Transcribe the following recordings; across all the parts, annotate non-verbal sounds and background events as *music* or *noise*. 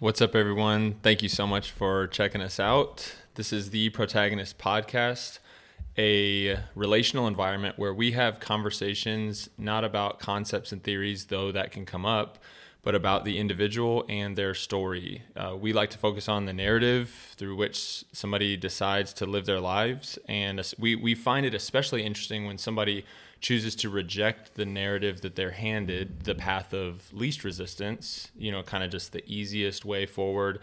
What's up, everyone? Thank you so much for checking us out. This is the Protagonist Podcast, a relational environment where we have conversations not about concepts and theories, though that can come up, but about the individual and their story. Uh, we like to focus on the narrative through which somebody decides to live their lives. And we, we find it especially interesting when somebody chooses to reject the narrative that they're handed, the path of least resistance, you know, kind of just the easiest way forward,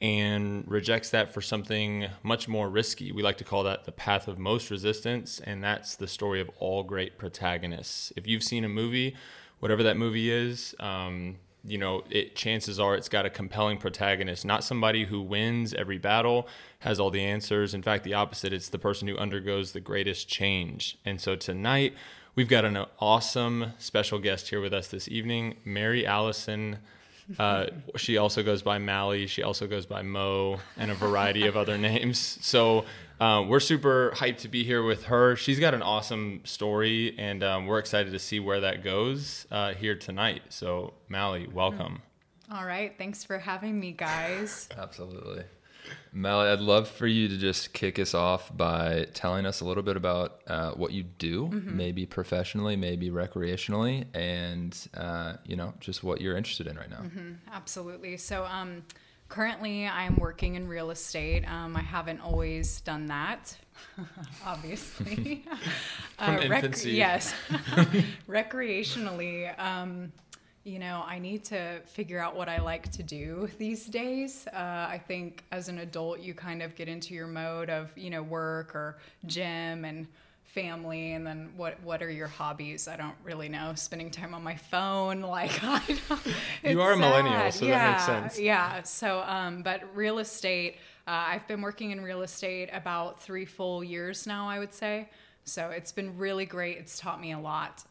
and rejects that for something much more risky. We like to call that the path of most resistance, and that's the story of all great protagonists. If you've seen a movie, whatever that movie is, um, you know, it chances are it's got a compelling protagonist, not somebody who wins every battle, has all the answers. In fact, the opposite, it's the person who undergoes the greatest change. And so tonight, we've got an awesome special guest here with us this evening, Mary Alison. Uh, she also goes by Mali. She also goes by Mo and a variety of other *laughs* names. So um, we're super hyped to be here with her. She's got an awesome story, and um, we're excited to see where that goes uh, here tonight. So, Mali, welcome. All right. Thanks for having me, guys. Absolutely. Mali, I'd love for you to just kick us off by telling us a little bit about uh, what you do, mm-hmm. maybe professionally, maybe recreationally, and uh, you know, just what you're interested in right now. Mm-hmm. Absolutely. So, um, Currently, I'm working in real estate. Um, I haven't always done that, *laughs* obviously. *laughs* From uh, infancy. yes. *laughs* Recreationally, um, you know, I need to figure out what I like to do *laughs* these days. Uh, I think as an adult, you kind of get into your mode of, you know, work or gym and family and then what what are your hobbies? I don't really know. Spending time on my phone *laughs* like I don't, you are a millennial so yeah, that makes sense. yeah. So um but real estate uh, i've been working in real estate about three full years now i would say. So it's been really great. It's taught me a lot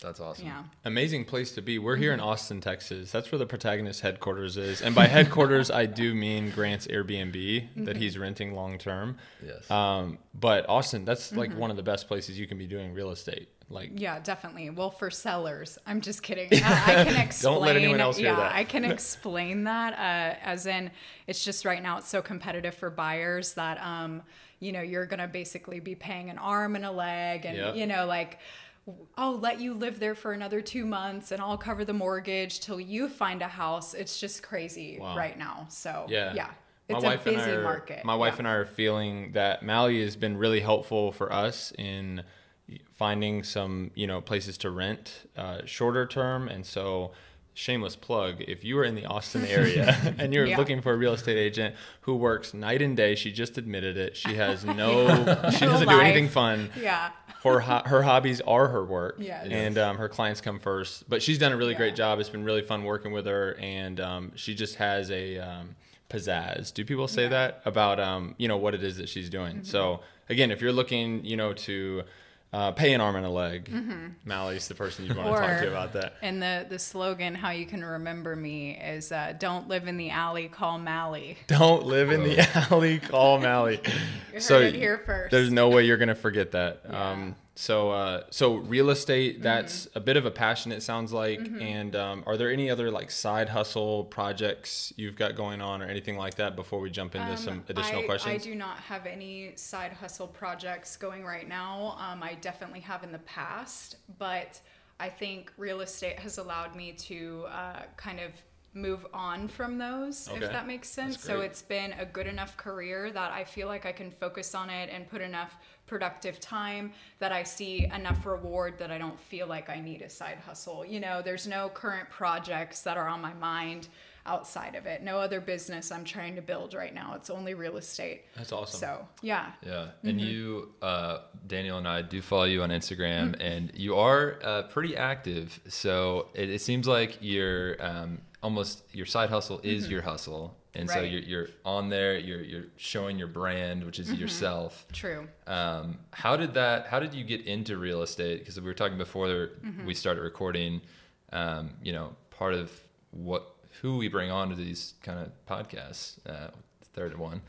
that's awesome. Yeah. Amazing place to be. We're here in Austin, Texas. That's where the protagonist headquarters is. And by *laughs* headquarters, I do mean Grant's Airbnb mm-hmm. that he's renting long term. Yes. Um, but Austin, that's like mm-hmm. one of the best places you can be doing real estate. Like Yeah, definitely. Well, for sellers, I'm just kidding. *laughs* I, I can explain. Don't let anyone else hear yeah, that. I can *laughs* explain that uh, as in it's just right now it's so competitive for buyers that um, you know, you're going to basically be paying an arm and a leg and yep. you know like I'll let you live there for another two months and I'll cover the mortgage till you find a house. It's just crazy wow. right now. So yeah, yeah. It's my wife a busy and I are, market. My wife yeah. and I are feeling that Mali has been really helpful for us in finding some, you know, places to rent uh, shorter term. And so shameless plug if you are in the austin *laughs* area *laughs* and you're yeah. looking for a real estate agent who works night and day she just admitted it she has *laughs* no she doesn't do anything fun yeah her her hobbies are her work, yes. and um, her clients come first. But she's done a really yeah. great job. It's been really fun working with her, and um, she just has a um, pizzazz. Do people say that about um, you know what it is that she's doing? Mm-hmm. So again, if you're looking, you know, to uh, pay an arm and a leg. Mm-hmm. Mali's the person you want to talk to about that. And the the slogan, how you can remember me, is uh, "Don't live in the alley, call Mali." Don't live in the alley, call Mali. *laughs* you so it here first. There's no way you're gonna forget that. Yeah. Um, so, uh, so real estate, mm-hmm. that's mm-hmm. a bit of a passion, it sounds like. Mm-hmm. And um, are there any other like side hustle projects you've got going on or anything like that before we jump into um, some additional I, questions? I do not have any side hustle projects going right now. Um, I definitely have in the past, but I think real estate has allowed me to uh, kind of move on from those okay. if that makes sense. So it's been a good enough career that i feel like i can focus on it and put enough productive time that i see enough reward that i don't feel like i need a side hustle. You know there's no current projects that are on my mind outside of it no other business i'm trying to build right now it's only real estate that's awesome so yeah yeah and mm-hmm. you uh, daniel and i do follow you on instagram mm-hmm. and you are uh, pretty active so it, it seems like you're um, almost your side hustle is mm-hmm. your hustle and right. so you're, you're on there you're, you're showing your brand which is mm-hmm. yourself true um, how did that how did you get into real estate because we were talking before mm-hmm. we started recording um, you know part of what who we bring on to these kind of podcasts uh, third one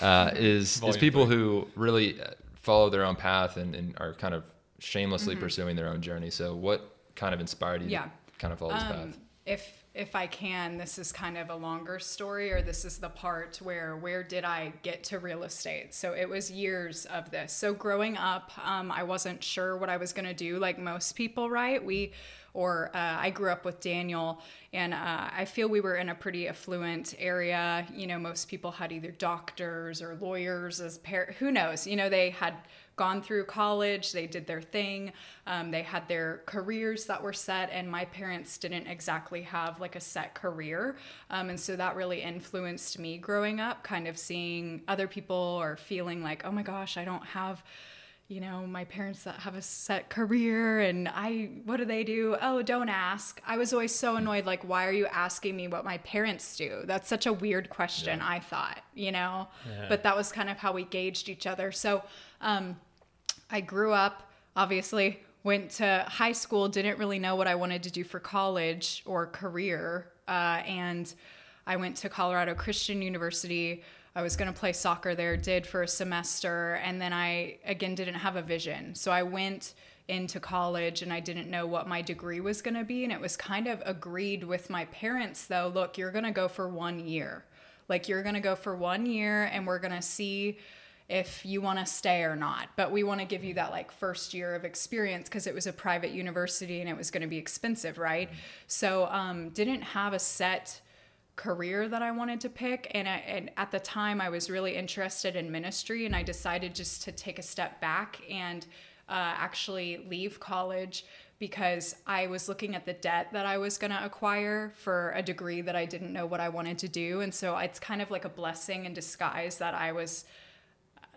uh, is is people three. who really uh, follow their own path and, and are kind of shamelessly mm-hmm. pursuing their own journey so what kind of inspired you yeah. to kind of follow this um, path if if I can, this is kind of a longer story, or this is the part where where did I get to real estate? So it was years of this. So growing up, um, I wasn't sure what I was going to do, like most people, right? We or uh, I grew up with Daniel, and uh, I feel we were in a pretty affluent area. You know, most people had either doctors or lawyers as par. Who knows? You know, they had gone through college, they did their thing, um, they had their careers that were set, and my parents didn't exactly have like a set career. Um, and so that really influenced me growing up, kind of seeing other people or feeling like, oh my gosh, I don't have you know, my parents that have a set career and I, what do they do? Oh, don't ask. I was always so annoyed. Like, why are you asking me what my parents do? That's such a weird question, yeah. I thought, you know? Yeah. But that was kind of how we gauged each other. So um, I grew up, obviously, went to high school, didn't really know what I wanted to do for college or career. Uh, and I went to Colorado Christian University I was going to play soccer there, did for a semester, and then I again didn't have a vision. So I went into college and I didn't know what my degree was going to be. And it was kind of agreed with my parents, though look, you're going to go for one year. Like, you're going to go for one year, and we're going to see if you want to stay or not. But we want to give you that like first year of experience because it was a private university and it was going to be expensive, right? So, um, didn't have a set career that I wanted to pick. And, I, and at the time, I was really interested in ministry, and I decided just to take a step back and uh, actually leave college because I was looking at the debt that I was going to acquire for a degree that I didn't know what I wanted to do. And so it's kind of like a blessing in disguise that I was.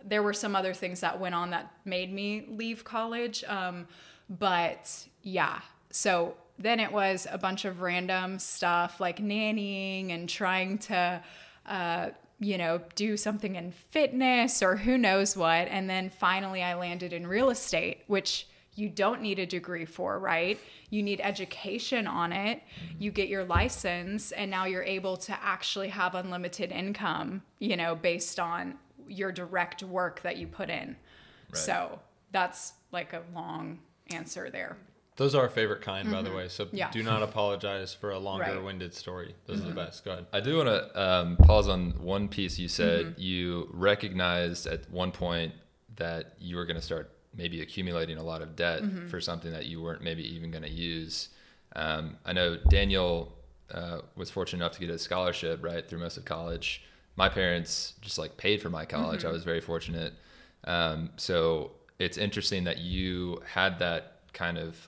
There were some other things that went on that made me leave college. Um, but yeah, so then it was a bunch of random stuff like nannying and trying to, uh, you know, do something in fitness or who knows what. And then finally, I landed in real estate, which you don't need a degree for, right? You need education on it. You get your license, and now you're able to actually have unlimited income, you know, based on your direct work that you put in. Right. So that's like a long answer there. Those are our favorite kind, mm-hmm. by the mm-hmm. way. So yeah. do not apologize for a longer right. winded story. Those mm-hmm. are the mm-hmm. best. Go ahead. I do want to um, pause on one piece you said. Mm-hmm. You recognized at one point that you were going to start maybe accumulating a lot of debt mm-hmm. for something that you weren't maybe even going to use. Um, I know Daniel uh, was fortunate enough to get a scholarship right through most of college. My parents just like paid for my college. I was very fortunate. Um, so it's interesting that you had that kind of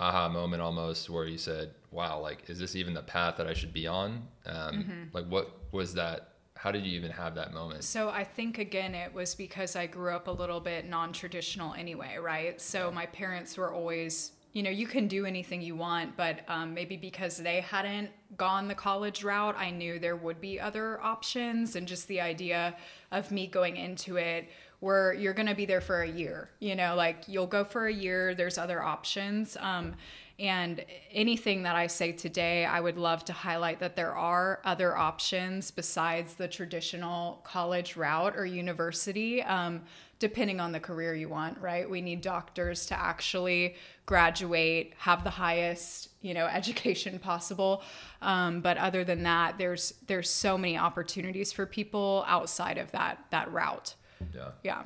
aha moment almost where you said, wow, like, is this even the path that I should be on? Um, mm-hmm. Like, what was that? How did you even have that moment? So, I think again, it was because I grew up a little bit non traditional anyway, right? So, my parents were always, you know, you can do anything you want, but um, maybe because they hadn't gone the college route, I knew there would be other options. And just the idea of me going into it where you're going to be there for a year. You know, like you'll go for a year, there's other options. Um, and anything that I say today, I would love to highlight that there are other options besides the traditional college route or university, um, depending on the career you want, right? We need doctors to actually graduate, have the highest, you know, *laughs* education possible. Um, but other than that, there's there's so many opportunities for people outside of that that route. Yeah. Yeah.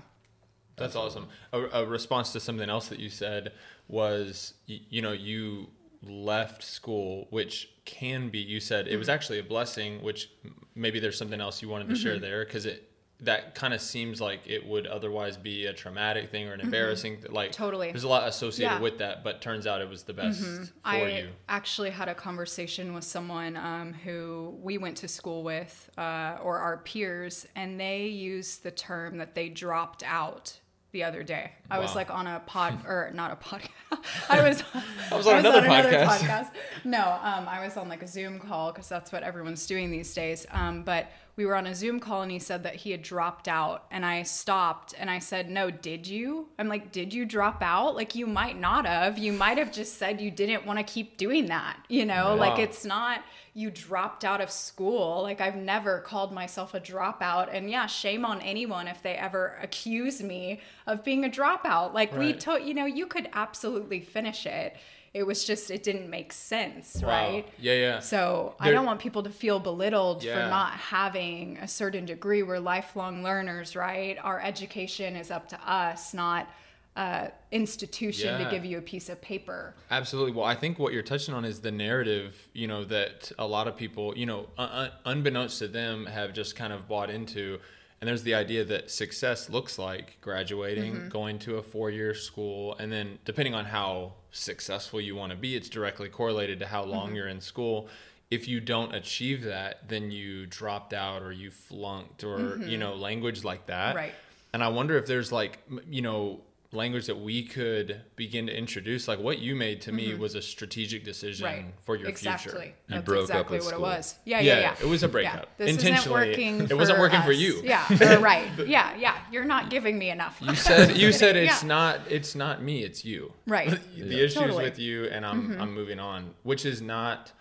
That's awesome. A, a, response to something else that you said was, you, you know, you left school, which can be, you said it was mm-hmm. actually a blessing, which maybe there's something else you wanted to mm-hmm. share there because it, that kind of seems like it would otherwise be a traumatic thing or an mm-hmm. embarrassing mm-hmm. like totally there's a lot associated yeah. with that but turns out it was the best mm-hmm. for I you actually had a conversation with someone um, who we went to school with uh, or our peers and they used the term that they dropped out the other day. I wow. was like on a pod *laughs* or not a podcast. *laughs* I was *laughs* I was on, I was another, on podcast. another, podcast. No, um, I was on like a Zoom call because that's what everyone's doing these days. Um, but we were on a Zoom call and he said that he had dropped out. And I stopped and I said, No, did you? I'm like, Did you drop out? Like, you might not have. You might have just said you didn't want to keep doing that. You know, wow. like it's not you dropped out of school. Like, I've never called myself a dropout. And yeah, shame on anyone if they ever accuse me of being a dropout. Like, right. we told, you know, you could absolutely finish it it was just it didn't make sense, Wow. right? Yeah, yeah. So I don't want people to feel belittled Yeah. for not having a certain degree. We're lifelong learners, right? Our education is up to us, not uh, institution Yeah. to give you a piece of paper. Absolutely. Well, I think what you're touching on is the narrative, you know, that a lot of people, you know, un- un- unbeknownst to them, have just kind of bought into. And there's the idea that success looks like graduating, Mm-hmm. going to a four year school, and then depending on how successful you want to be, it's directly correlated to how long Mm-hmm. you're in school. If you don't achieve that, then you dropped out or you flunked or, you know, language like that. Mm-hmm. Right. And I wonder if there's like, you know, language that we could begin to introduce. Like what you made to me was a strategic decision Mm-hmm. Right. for your exactly. future. You That's broke up exactly with what school. it was. Yeah, yeah, Yeah, yeah. it was a Yeah. breakup. This Intentionally. Isn't working It wasn't for working for you. Yeah, *laughs* or right. Yeah, yeah. You're not giving me enough. You said you *laughs* said it's Yeah. not it's not me, it's you. Right. *laughs* the issues Totally. with you and I'm I'm moving on, which is not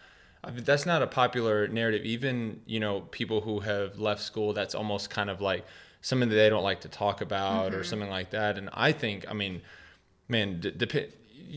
I mean, that's not a popular narrative. Even you know people who have left school, that's almost kind of like something that they don't like to talk about or mm-hmm. something like that. And I think, I mean, man, d- dep-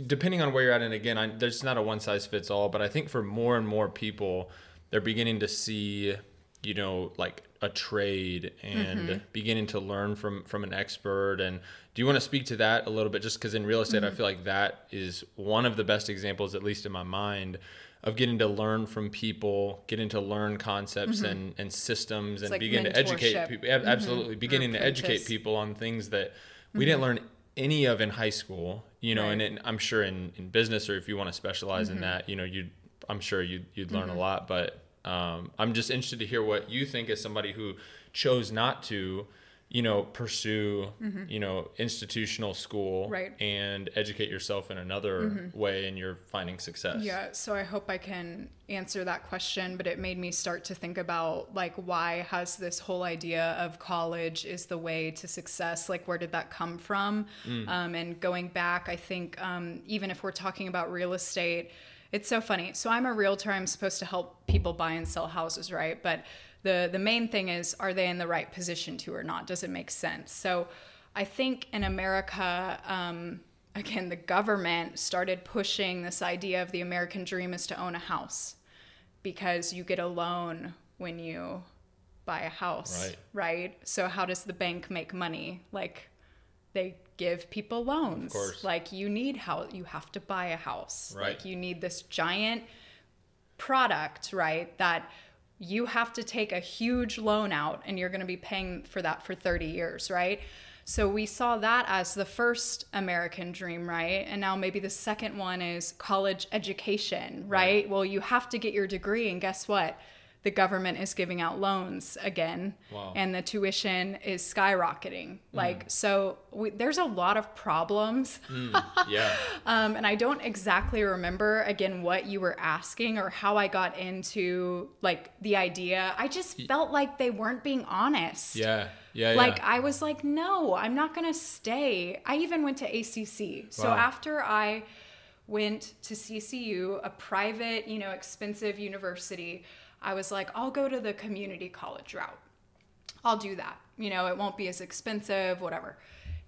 depending on where you're at, and again, I, there's not a one size fits all, but I think for more and more people, they're beginning to see, you know, like a trade and mm-hmm. beginning to learn from from an expert. And do you want to speak to that a little bit? Just because in real estate, I mm-hmm. feel like that is one of the best examples, at least in my mind. Of getting to learn from people, getting to learn concepts and, and systems, and like begin to educate people. Ab- Absolutely, beginning to educate people on things that we didn't learn any of in high school you know and Right. in, i'm sure in, in business or if you want to specialize in that you know you i'm sure you'd, you'd learn a lot but um, i'm just interested to hear what you think as somebody who chose not to you know pursue you know institutional school Right. and educate yourself in another way and you're finding success Yeah, so I hope I can answer that question, but it made me start to think about like why has this whole idea of college is the way to success? Like where did that come from? Um, and going back, I think um, even if we're talking about real estate, it's so funny. So I'm a realtor. I'm supposed to help people buy and sell houses, right? But the the main thing is, are they in the right position to or not? Does it make sense? So I think in America. Um, again, the government started pushing this idea of the American dream is to own a house because you get a loan when you buy a house, Right. right? So how does the bank make money? Like they give people loans. course. Like you need house, you have to buy a house. Right. Like you need this giant product, right? That you have to take a huge loan out and you're going to be paying for that for 30 years, right? So we saw that as the first American dream, right? And now maybe the second one is college education, right? Well, you have to get your degree and guess what? The government is giving out loans again Wow. and the tuition is skyrocketing. Like so we, there's a lot of problems *laughs* yeah um, and I don't exactly remember again what you were asking or how I got into like the idea. I just felt like they weren't being honest. yeah yeah yeah Like I was like, no, I'm not gonna stay. I even went to ACC. So Wow. after I went to CCU, a private, you know, expensive university, I was like, I'll go to the community college route. I'll do that. You know, it won't be as expensive, whatever.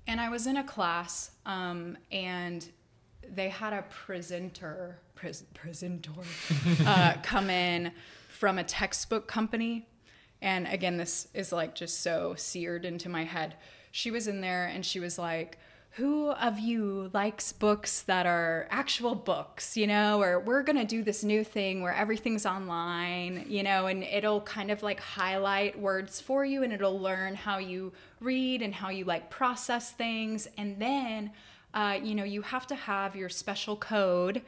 And I was in a class, um, and they had a presenter, pres- presenter, uh, *laughs* come in from a textbook company. And again, this is like just so seared into my head. She was in there and she was like, who of you likes books that are actual books, you know, or we're going to do this new thing where everything's online, you know, and it'll kind of like highlight words for you and it'll learn how you read and how you like process things. And then, uh, you know, you have to have your special code,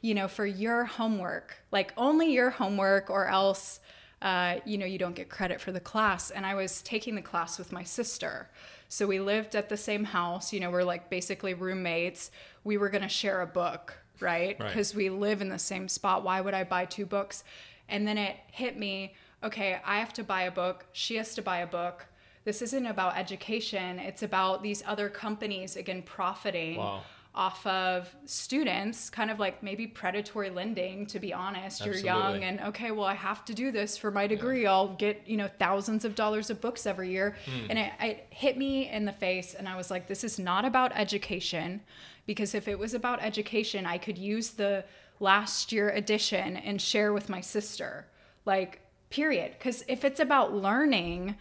you know, for your homework, like only your homework or else. Uh, you know, you don't get credit for the class. And I was taking the class with my sister. So we lived at the same house. You know, we're like basically roommates. We were going to share a book, right? Right. Because we live in the same spot. Why would I buy two books? And then it hit me okay, I have to buy a book. She has to buy a book. This isn't about education, it's about these other companies, again, profiting. Wow. Off of students, kind of like maybe predatory lending, to be honest. You're young and okay, well, I have to do this for my degree. I'll get, you know, thousands of dollars of books every year. Hmm. And it, it hit me in the face. And I was like, this is not about education. Because if it was about education, I could use the last year edition and share with my sister. Like, period. Because if it's about learning,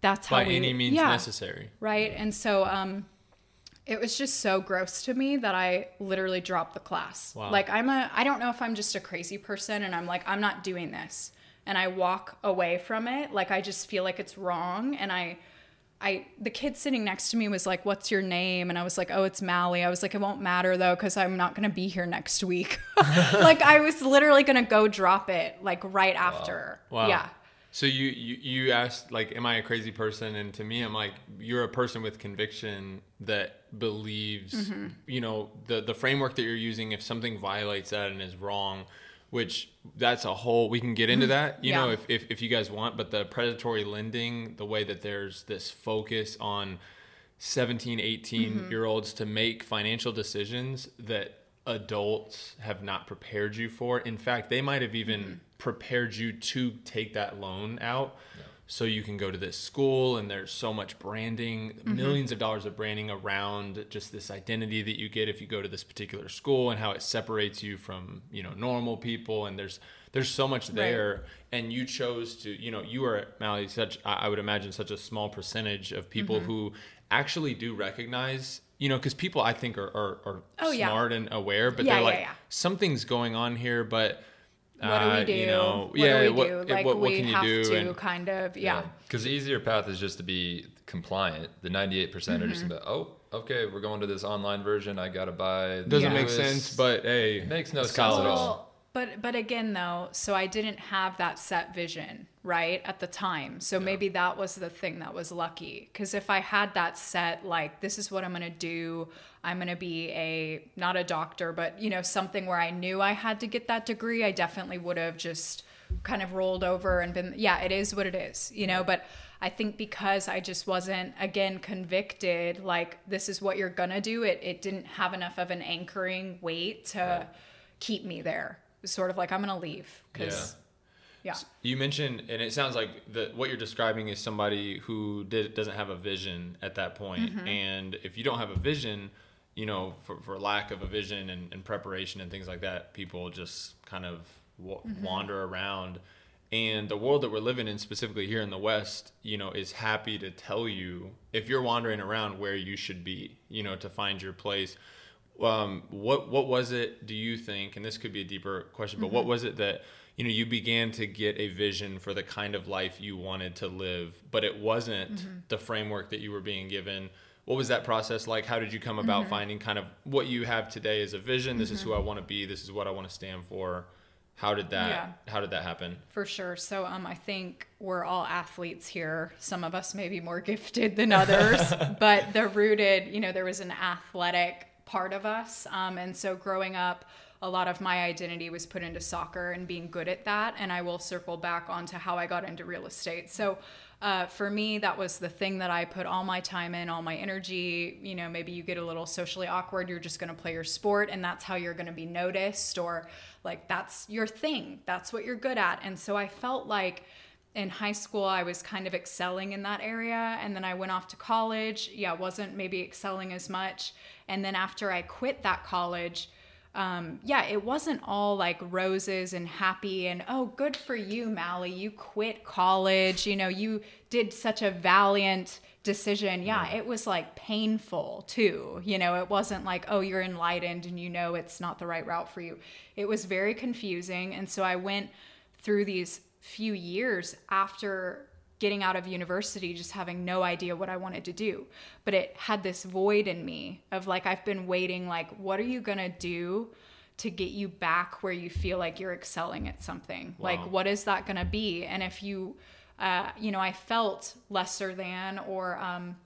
that's how By we, any means yeah, necessary. right? And so, um, it was just so gross to me that I literally dropped the class. Wow. Like I'm a I don't know if I'm just a crazy person and I'm like I'm not doing this and I walk away from it like I just feel like it's wrong and I I the kid sitting next to me was like what's your name and I was like oh it's Mali. I was like it won't matter though cuz I'm not going to be here next week. *laughs* like I was literally going to go drop it like right after. Wow. Yeah. So you, you you asked like, am I a crazy person? And to me, I'm like, you're a person with conviction that believes, Mm-hmm. you know, the the framework that you're using. If something violates that and is wrong, which that's a whole. We can get into that, you know, Mm-hmm. If, if if you guys want. But the predatory lending, the way that there's this focus on 17, 18 Mm-hmm. year olds to make financial decisions that adults have not prepared you for. In fact, they might have even Mm-hmm. Prepared you to take that loan out so you can go to this school and there's so much branding, Mm-hmm. millions of dollars of branding around just this identity that you get if you go to this particular school and how it separates you from, you know, normal people and there's there's so much there and you chose to, you know, you are Mali such I I would imagine such a small percentage of people Mm-hmm. who actually do recognize you know, because people I think are, are, are Oh, yeah. smart and aware, but Yeah, they're yeah, like yeah. something's going on here, but What do we uh, do? You know, what yeah, do we what, do? Like what, what we can you have do? to and kind of yeah. Because the easier path is just to be compliant. The 98% are just Mm-hmm. gonna be, oh, okay, we're going to this online version. I got to buy. doesn't Yeah. make sense, but hey, It makes no it's sense at all. But but again though, so I didn't have that set vision, right, at the time. So maybe that was the thing that was lucky cuz if I had that set like this is what I'm going to do, I'm going to be a not a doctor, but you know, something where I knew I had to get that degree, I definitely would have just kind of rolled over and been yeah, it is what it is, you know, but I think because I just wasn't again convicted like this is what you're going to do, it it didn't have enough of an anchoring weight to keep me there. It was sort of like I'm gonna leave because yeah. You mentioned, and it sounds like the, what you're describing is somebody who did, doesn't have a vision at that point. Mm-hmm. And if you don't have a vision, you know, for, for lack of a vision and, and preparation and things like that, people just kind of w- Mm-hmm. wander around. And the world that we're living in, specifically here in the West, you know, is happy to tell you if you're wandering around where you should be, you know, to find your place. Um, what what was it? Do you think? And this could be a deeper question, but Mm-hmm. what was it that you know you began to get a vision for the kind of life you wanted to live, but it wasn't Mm-hmm. the framework that you were being given? What was that process like? How did you come about Mm-hmm. finding kind of what you have today as a vision? This is who I want to be. This is what I want to stand for. How did that? Yeah. How did that happen? For sure. So um, I think we're all athletes here. Some of us may be more *laughs* gifted than others, *laughs* but they're rooted. You know, there was an athletic part of us, um, and so growing up, a lot of my identity was put into soccer and being good at that. And I will circle back onto how I got into real estate. So. Uh, for me, that was the thing that I put all my time in, all my energy. You know, maybe you get a little socially awkward, you're just going to play your sport, and that's how you're going to be noticed, or like that's your thing, that's what you're good at. And so I felt like in high school, I was kind of excelling in that area. And then I went off to college. Yeah, wasn't maybe excelling as much. And then after I quit that college, um, yeah, it wasn't all like roses and happy and oh, good for you, Mali. You quit college. You know, you did such a valiant decision. Yeah, it was like painful too. You know, it wasn't like, oh, you're enlightened and you know it's not the right route for you. It was very confusing. And so I went through these few years after getting out of university just having no idea what I wanted to do. But it had this void in me of like I've been waiting like what are you going to do to get you back where you feel like you're excelling at something? Wow. Like what is that going to be? And if you uh, you know, I felt lesser than or um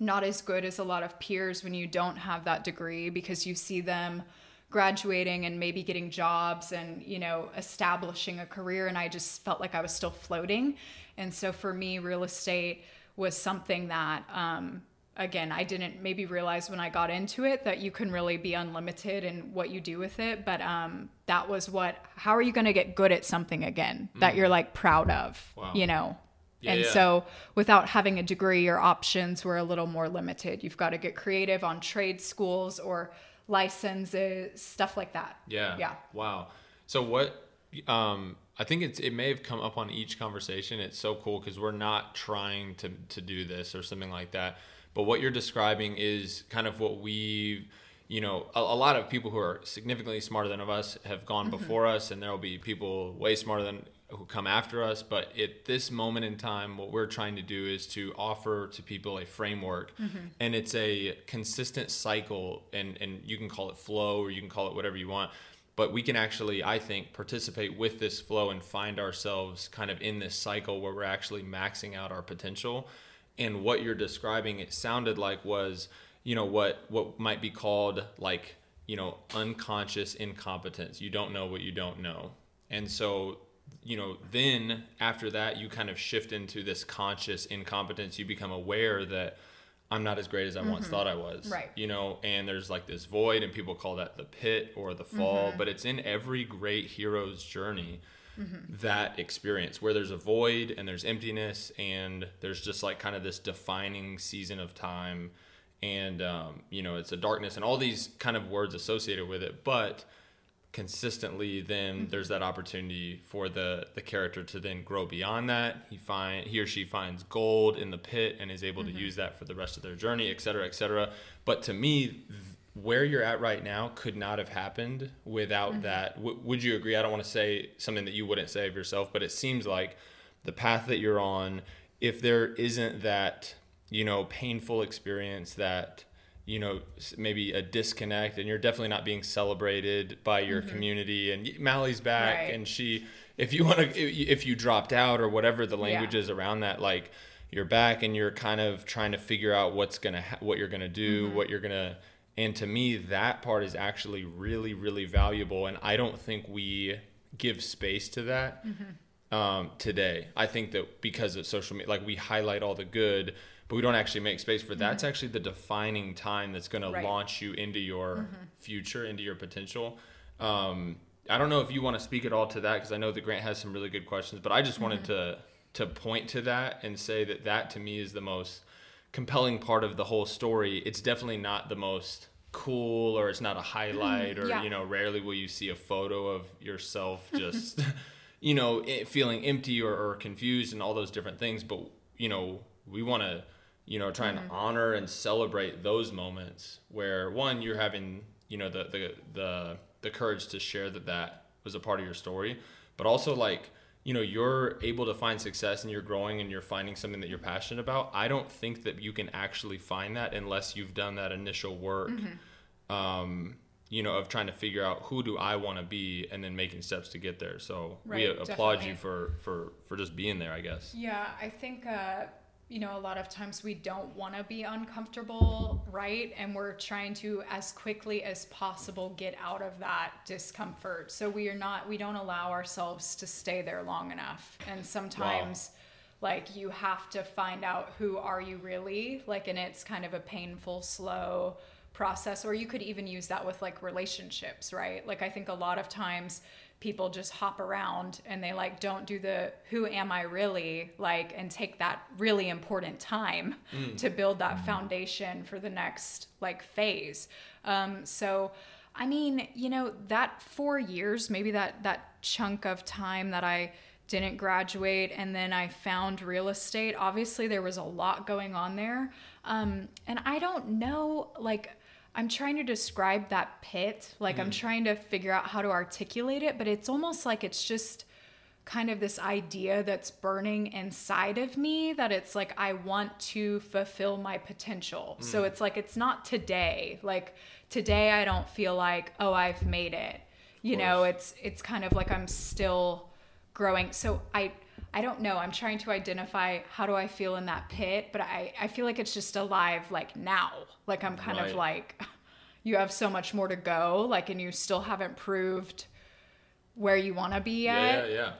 not as good as a lot of peers when you don't have that degree because you see them graduating and maybe getting jobs and you know establishing a career and I just felt like I was still floating and so for me real estate was something that um again I didn't maybe realize when I got into it that you can really be unlimited in what you do with it but um that was what how are you going to get good at something again that you're like proud of Wow. you know Yeah, and yeah. so without having a degree or options, we're a little more limited. You've got to get creative on trade schools or licenses, stuff like that. Yeah. Yeah. Wow. So what? Um, I think it's it may have come up on each conversation. It's so cool because we're not trying to to do this or something like that. But what you're describing is kind of what we, you know, a, a lot of people who are significantly smarter than of us have gone before us, and there will be people way smarter than who come after us. But at this moment in time, what we're trying to do is to offer to people a framework, mm-hmm. and it's a consistent cycle, and and you can call it flow or you can call it whatever you want but we can actually i think participate with this flow and find ourselves kind of in this cycle where we're actually maxing out our potential. And what you're describing it sounded like was you know what what might be called like you know unconscious incompetence. You don't know what you don't know. And so you know then after that you kind of shift into this conscious incompetence. You become aware that i'm not as great as i once mm-hmm. thought i was Right. you know and there's like this void and people call that the pit or the fall mm-hmm. but it's in every great hero's journey mm-hmm. that experience where there's a void and there's emptiness and there's just like kind of this defining season of time and um, you know it's a darkness and all these kind of words associated with it. But consistently then mm-hmm. there's that opportunity for the the character to then grow beyond that. He find he or she finds gold in the pit and is able to mm-hmm. use that for the rest of their journey et cetera et cetera. But to me where you're at right now could not have happened without mm-hmm. that. W- would you agree? I don't want to say something that you wouldn't say of yourself but it seems like the path that you're on if there isn't that you know painful experience that you know maybe a disconnect and you're definitely not being celebrated by your mm-hmm. community and Mali's back Right. and she if you want to if you dropped out or whatever the language Yeah. is around that like you're back and you're kind of trying to figure out what's going to ha- what you're going to do mm-hmm. what you're going to and to me that part is actually really really valuable and I don't think we give space to that mm-hmm. Um, today. I think that because of social media, like we highlight all the good, but we don't actually make space for that's actually the defining time that's going to launch you into your future, into your potential. Um, I don't know if you want to speak at all to that because I know that Grant has some really good questions, but I just wanted to to point to that and say that that to me is the most compelling part of the whole story. It's definitely not the most cool or it's not a highlight or Yeah. you know rarely will you see a photo of yourself *laughs* just you know feeling empty or, or confused and all those different things but you know we want to you know try and honor and celebrate those moments where one you're having you know the the the, the courage to share that that was a part of your story but also like you know you're able to find success and you're growing and you're finding something that you're passionate about. I don't think that you can actually find that unless you've done that initial work um, you know of trying to figure out who do i want to be and then making steps to get there so we Right, applaud you for for for just being there i guess Yeah, I think uh, you know a lot of times we don't want to be uncomfortable, right? And we're trying to as quickly as possible get out of that discomfort. So we are not we don't allow ourselves to stay there long enough. And sometimes like you have to find out who are you really like and it's kind of a painful slow process or you could even use that with like relationships right like i think a lot of times people just hop around and they like don't do the who am i really like and take that really important time to build that foundation for the next like phase um, so i mean you know that four years maybe that that chunk of time that i didn't graduate and then I found real estate. Obviously, there was a lot going on there. Um, and I don't know, like, I'm trying to describe that pit. Like, I'm mm. trying to figure out how to articulate it, but it's almost like it's just kind of this idea that's burning inside of me that it's like I want to fulfill my potential. So mm. it's like it's not today. Like today I don't feel like, oh, I've made it. You know, it's it's kind of like I'm still growing. So I I don't know. I'm trying to identify how do I feel in that pit, but I I feel like it's just alive like now. Like I'm kind Right. of like *laughs* you have so much more to go like and you still haven't proved where you want to be yet. yeah yeah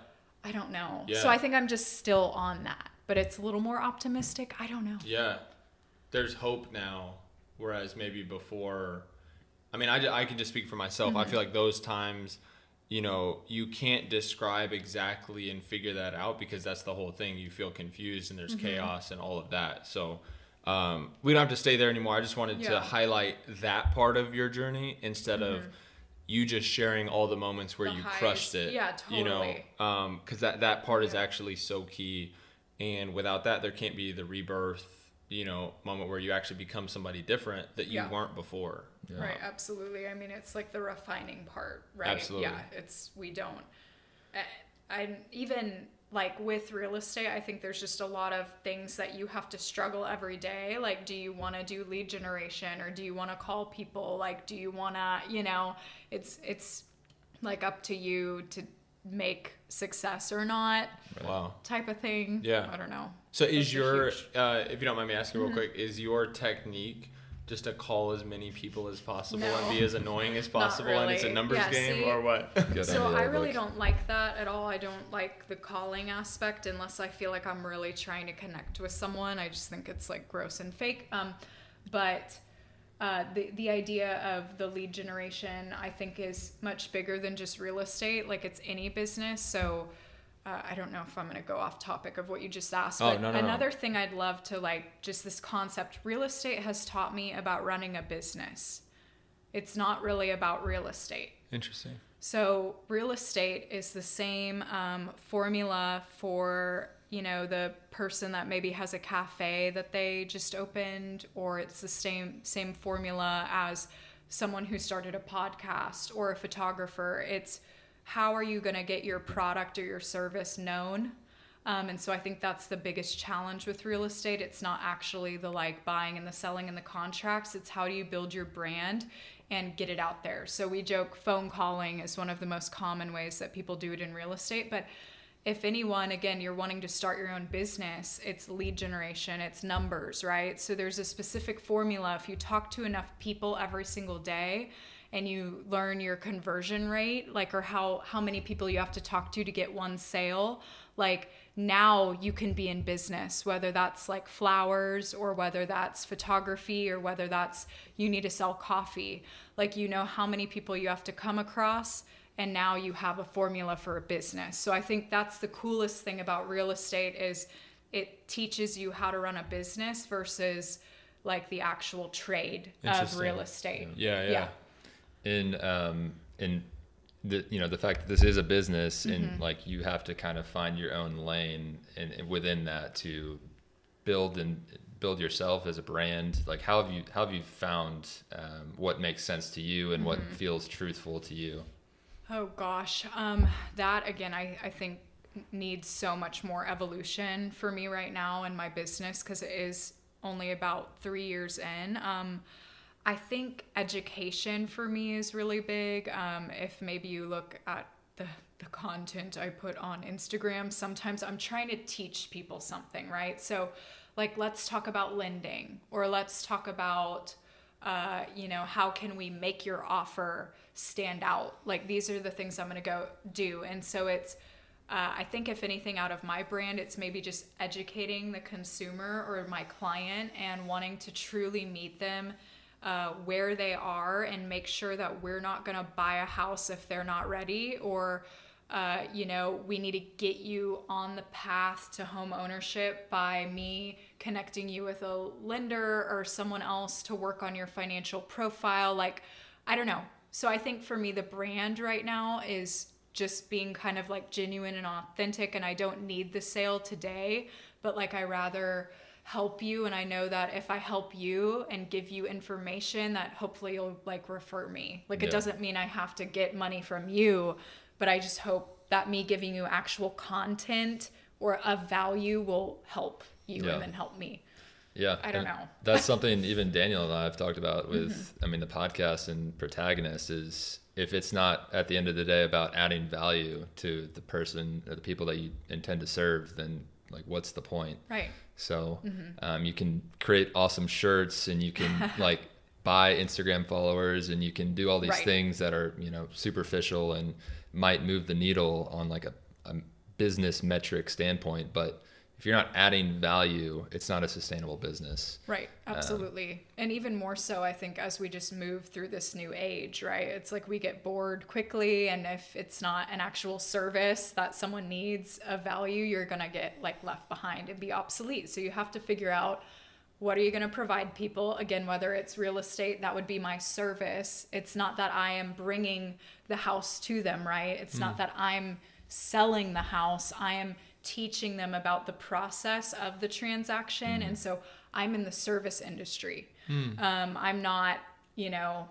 I don't know. Yeah. So I think I'm just still on that, but it's a little more optimistic. I don't know. Yeah, there's hope now, whereas maybe before, I mean, I, I can just speak for myself. I mm-hmm. feel like those times, you know, you can't describe exactly and figure that out because that's the whole thing. You feel confused and there's Mm-hmm. chaos and all of that. So um, we don't have to stay there anymore. I just wanted to highlight that part of your journey instead of you just sharing all the moments where Mm-hmm. The you highs. crushed it. Yeah, totally. You know, because that that part is actually so key, and without that, there can't be the rebirth. You know, moment where you actually become somebody different that you Yeah. weren't before. Yeah. Right, absolutely. I mean, it's like the refining part, right? Absolutely. Yeah, it's we don't. Eh, I, I even like with real estate, I think there's just a lot of things that you have to struggle every day. Like, do you want to do lead generation or do you want to call people? Like, do you want to, you know, it's it's like up to you to make success or not Wow. type of thing. Yeah. I don't know. So is a your, huge- Mm-hmm. uh, if you don't mind me asking real quick, is your technique just to call as many people as possible and be as annoying as possible and it's a numbers Yeah, game see- or what? So I really Luke. don't like that at all. I don't like the calling aspect unless I feel like I'm really trying to connect with someone. I just think it's like gross and fake. Um, but uh, the the idea of the lead generation, I think, is much bigger than just real estate. Like it's any business. So. Uh, I don't know if I'm going to go off topic of what you just asked, Oh, but no, no, no. another thing I'd love to like just this concept. Real estate has taught me about running a business. It's not really about real estate. Interesting. So real estate is the same um, formula for you know the person that maybe has a cafe that they just opened, or it's the same same formula as someone who started a podcast or a photographer. It's how are you going to get your product or your service known? Um, and so I think that's the biggest challenge with real estate. It's not actually the like buying and the selling and the contracts. It's how do you build your brand and get it out there. So we joke phone calling is one of the most common ways that people do it in real estate. But if anyone, again, you're wanting to start your own business, it's lead generation, it's numbers, right? So there's a specific formula. If you talk to enough people every single day, and you learn your conversion rate like or how how many people you have to talk to to get one sale like now you can be in business whether that's like flowers or whether that's photography or whether that's you need to sell coffee like you know how many people you have to come across and now you have a formula for a business so i think that's the coolest thing about real estate is it teaches you how to run a business versus like the actual trade of real estate Yeah, yeah. Yeah. In um in the you know the fact that this is a business Mm-hmm. and like you have to kind of find your own lane and, and within that to build and build yourself as a brand like how have you how have you found um, what makes sense to you and Mm-hmm. what feels truthful to you Oh gosh, um, that again, I, I think needs so much more evolution for me right now in my business because it is only about three years in. Um, I think education for me is really big. Um, if maybe you look at the the content I put on Instagram, sometimes I'm trying to teach people something, right? So, like, let's talk about lending, or let's talk about uh, you know, how can we make your offer stand out? Like these are the things I'm going to go do. And so it's, uh, I think if anything out of my brand, it's maybe just educating the consumer or my client and wanting to truly meet them uh, where they are and make sure that we're not going to buy a house if they're not ready or uh, you know, we need to get you on the path to home ownership by me connecting you with a lender or someone else to work on your financial profile. Like, I don't know. So I think for me, the brand right now is just being kind of like genuine and authentic. And I don't need the sale today, but like, I rather help you and i know that if i help you and give you information that hopefully you'll like refer me like Yeah. it doesn't mean i have to get money from you but I just hope that me giving you actual content or of value will help you Yeah. and then help me. Yeah, I don't and know. *laughs* that's something even Daniel and I have talked about with. Mm-hmm. I mean, the podcast and protagonist is if it's not at the end of the day about adding value to the person or the people that you intend to serve, then like what's the point? Right. So Mm-hmm. um, you can create awesome shirts and you can *laughs* like buy Instagram followers and you can do all these Right. things that are you know superficial and might move the needle on like a, a business metric standpoint, but if you're not adding value, it's not a sustainable business. Right, absolutely. Um, and even more so, I think, as we just move through this new age, right? It's like we get bored quickly. And if it's not an actual service that someone needs of value, you're going to get like left behind and be obsolete. So you have to figure out what are you going to provide people? Again, whether it's real estate, that would be my service. It's not that I am bringing the house to them, right? It's mm. not that I'm selling the house. I am teaching them about the process of the transaction. Mm. And so I'm in the service industry. Mm. Um, I'm not, you know,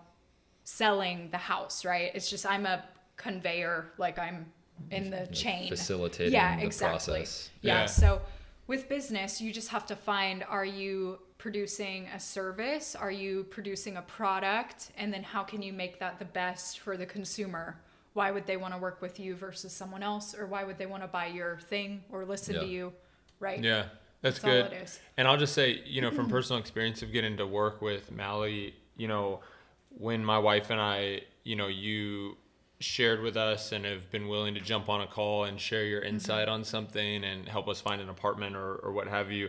selling the house, right? It's just I'm a conveyor, like I'm in the chain. Facilitating yeah, exactly. Process. Yeah. yeah. So with business, you just have to find are you producing a service? Are you producing a product? And then how can you make that the best for the consumer? Why would they want to work with you versus someone else or why would they want to buy your thing or listen yeah. to you right yeah that's, that's good and i'll just say you know from *clears throat* personal experience of getting to work with Mali you know when my wife and i you know you shared with us and have been willing to jump on a call and share your mm-hmm. insight mm-hmm. on something and help us find an apartment or, or what have you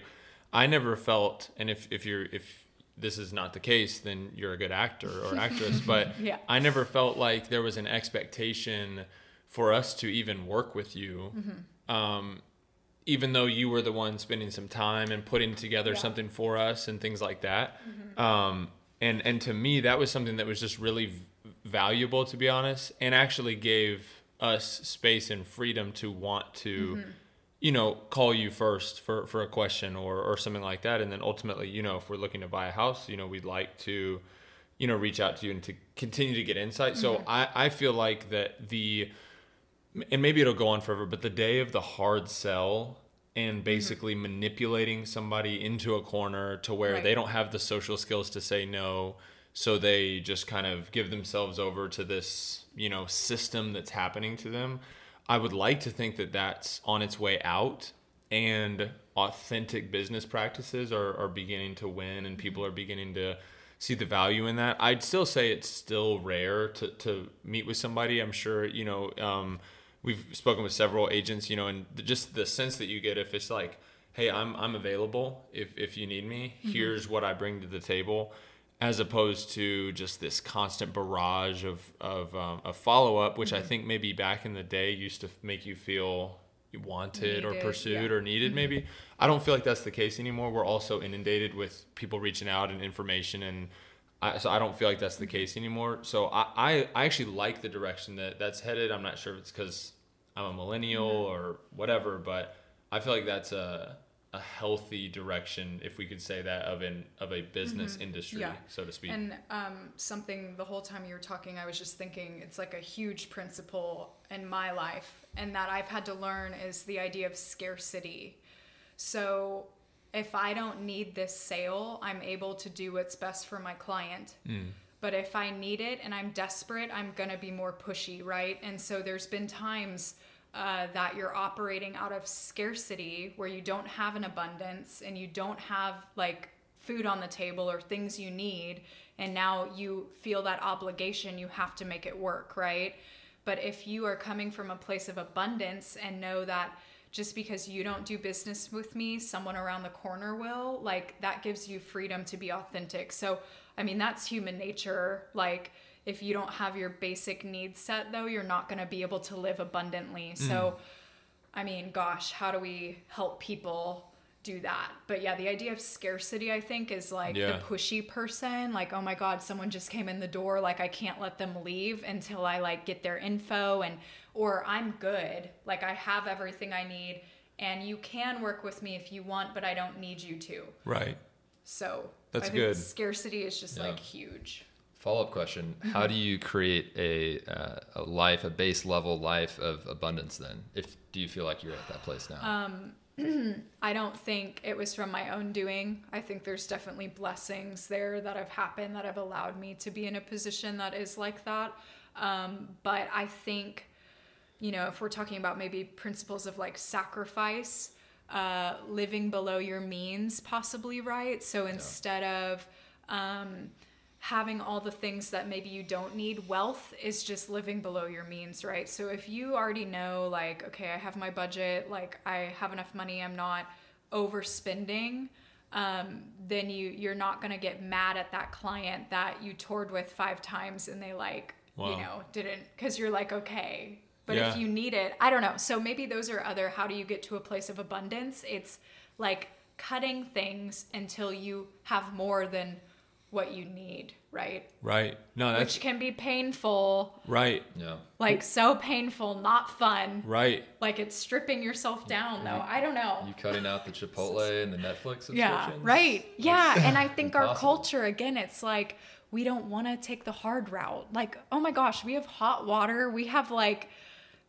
i never felt and if, if you're if this is not the case, then you're a good actor or *laughs* actress. But yeah. I never felt like there was an expectation for us to even work with you. Mm-hmm. Um, even though you were the one spending some time and putting together yeah. something for us and things like that. Mm-hmm. Um, and, and to me, that was something that was just really v- valuable, to be honest, and actually gave us space and freedom to want to. Mm-hmm you know, call you first for, for a question or, or something like that. And then ultimately, you know, if we're looking to buy a house, you know, we'd like to, you know, reach out to you and to continue to get insight. Mm-hmm. So I, I feel like that the, and maybe it'll go on forever, but the day of the hard sell and mm-hmm. basically mm-hmm. manipulating somebody into a corner to where right. they don't have the social skills to say no. So they just kind of give themselves over to this, you know, system that's happening to them. I would like to think that that's on its way out and authentic business practices are, are beginning to win and people are beginning to see the value in that. I'd still say it's still rare to, to meet with somebody. I'm sure, you know, um, we've spoken with several agents, you know, and just the sense that you get if it's like, hey, I'm, I'm available if, if you need me, mm-hmm. here's what I bring to the table as opposed to just this constant barrage of of, um, of follow up, which mm-hmm. I think maybe back in the day used to make you feel wanted needed, or pursued yeah. or needed. Mm-hmm. Maybe I don't feel like that's the case anymore. We're also inundated with people reaching out and information, and I, so I don't feel like that's the mm-hmm. case anymore. So I, I, I actually like the direction that that's headed. I'm not sure if it's because I'm a millennial mm-hmm. or whatever, but I feel like that's a a healthy direction, if we could say that, of an of a business mm-hmm. industry, yeah. so to speak. And um, something the whole time you were talking, I was just thinking it's like a huge principle in my life, and that I've had to learn is the idea of scarcity. So if I don't need this sale, I'm able to do what's best for my client. Mm. But if I need it and I'm desperate, I'm gonna be more pushy, right? And so there's been times uh, that you're operating out of scarcity where you don't have an abundance and you don't have like food on the table or things you need and now you feel that obligation you have to make it work right? But if you are coming from a place of abundance and know that just because you don't do business with me someone around the corner will like that gives you freedom to be authentic. So i mean that's human nature. Like if you don't have your basic needs set though you're not going to be able to live abundantly mm. so i mean gosh how do we help people do that but yeah the idea of scarcity i think is like yeah. the pushy person like oh my god someone just came in the door like i can't let them leave until i like get their info and or i'm good like i have everything i need and you can work with me if you want but i don't need you to right so that's good scarcity is just yeah. like huge Follow up question: mm-hmm. How do you create a uh, a life, a base level life of abundance? Then, if do you feel like you're at that place now? Um, *clears throat* I don't think it was from my own doing. I think there's definitely blessings there that have happened that have allowed me to be in a position that is like that. Um, but I think, you know, if we're talking about maybe principles of like sacrifice, uh, living below your means, possibly, right? So instead yeah. of, um, having all the things that maybe you don't need. Wealth is just living below your means, right? So if you already know, like, okay, I have my budget, like, I have enough money, I'm not overspending, um, then you you're not gonna get mad at that client that you toured with five times and they like Wow. you know didn't because you're like okay. But Yeah. if you need it, I don't know. So maybe those are other. How do you get to a place of abundance? It's like cutting things until you have more than what you need, right? Right. No, that's Which can be painful, right. Yeah. like so painful, not fun. Right. Like it's stripping yourself down, though. I don't know. You cutting out the Chipotle and the Netflix subscriptions? Yeah, right. Yeah, and I think our *laughs* culture again, it's like we don't want to take the hard route. Like, oh my gosh, we have hot water. We have like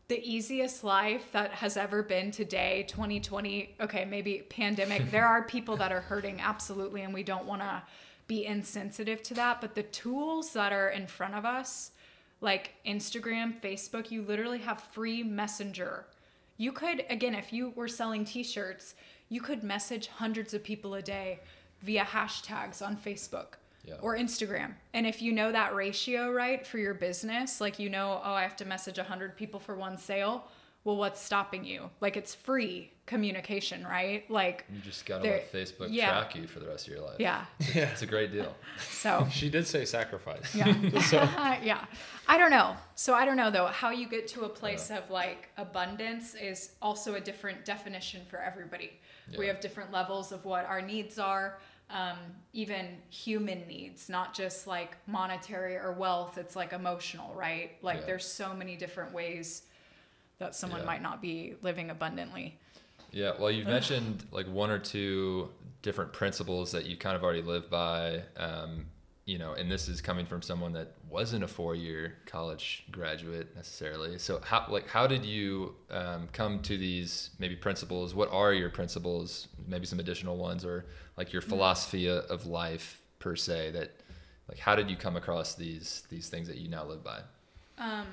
the easiest life that has ever been today, 2020. Okay, maybe pandemic. *laughs* there are people that are hurting absolutely and we don't want to be insensitive to that, but the tools that are in front of us like Instagram, Facebook, you literally have free messenger. You could, again, if you were selling t shirts, you could message hundreds of people a day via hashtags on Facebook Yeah. or Instagram. And if you know that ratio right for your business, like you know, oh, I have to message 100 people for one sale, well, what's stopping you? Like it's free communication, right? Like, You just gotta let Facebook yeah. track you for the rest of your life. yeah. It's a great deal. So. *laughs* She did say sacrifice. Yeah. *laughs* *laughs* yeah. I don't know. So I don't know though. How you get to a place of like abundance is also a different definition for everybody. We have different levels of what our needs are, um, even human needs, not just like monetary or wealth. It's like emotional, right? Like Yeah. there's so many different ways that someone Yeah. might not be living abundantly. Yeah, well, you've mentioned like one or two different principles that you kind of already live by. Um, you know, and this is coming from someone that wasn't a four-year college graduate necessarily. So, how like how did you um, come to these maybe principles? What are your principles? Maybe some additional ones, or like your philosophy o- of life per se. That like how did you come across these these things that you now live by? Um,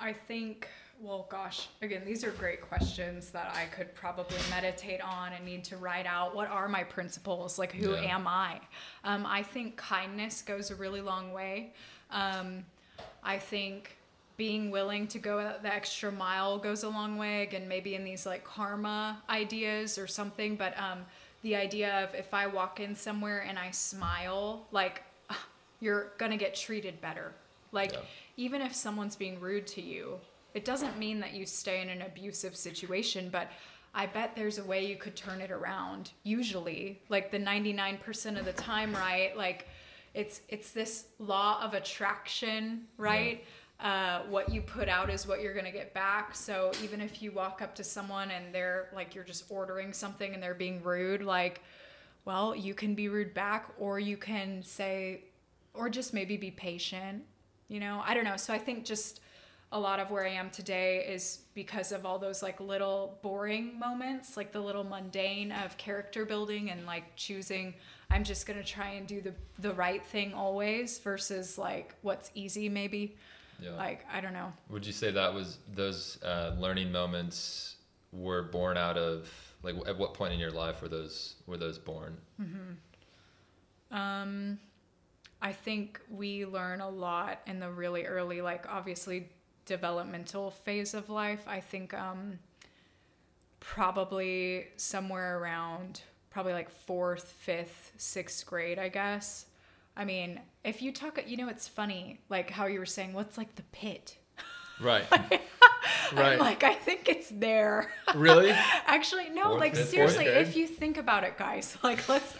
I think, well, gosh, again, these are great questions that I could probably meditate on and need to write out. What are my principles? Like, who Yeah. am I? Um, I think kindness goes a really long way. Um, I think being willing to go the extra mile goes a long way. Again, maybe in these like karma ideas or something, but um, the idea of if I walk in somewhere and I smile, like, you're gonna get treated better. Like, Yeah. even if someone's being rude to you, it doesn't mean that you stay in an abusive situation, but I bet there's a way you could turn it around. Usually, like the 99% of the time, right? Like it's it's this law of attraction, right? Uh, what you put out is what you're gonna get back. So even if you walk up to someone and they're like you're just ordering something and they're being rude, like, well, you can be rude back, or you can say, or just maybe be patient you know i don't know so i think just a lot of where i am today is because of all those like little boring moments like the little mundane of character building and like choosing i'm just going to try and do the the right thing always versus like what's easy maybe Yeah. like i don't know Would you say that was those uh, learning moments were born out of like at what point in your life were those were those born? Um, I think we learn a lot in the really early, like obviously developmental phase of life. I think um, probably somewhere around probably like fourth, fifth, sixth grade, I guess. I mean, if you talk, you know, it's funny, like how you were saying, what's like the pit? Right. *laughs* I'm right. like, I think it's there. really? *laughs* Actually, no, Fourth, like fifth, seriously, if you think about it, guys, *laughs* like let's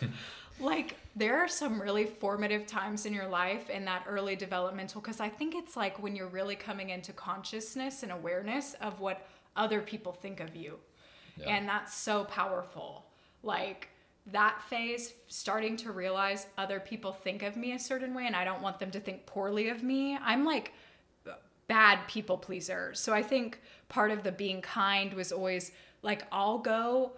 like there are some really formative times in your life in that early developmental because I think it's like when you're really coming into consciousness and awareness of what other people think of you. Yeah. And that's so powerful. Like that phase starting to realize other people think of me a certain way and I don't want them to think poorly of me. I'm like bad people pleaser. So I think part of the being kind was always like I'll go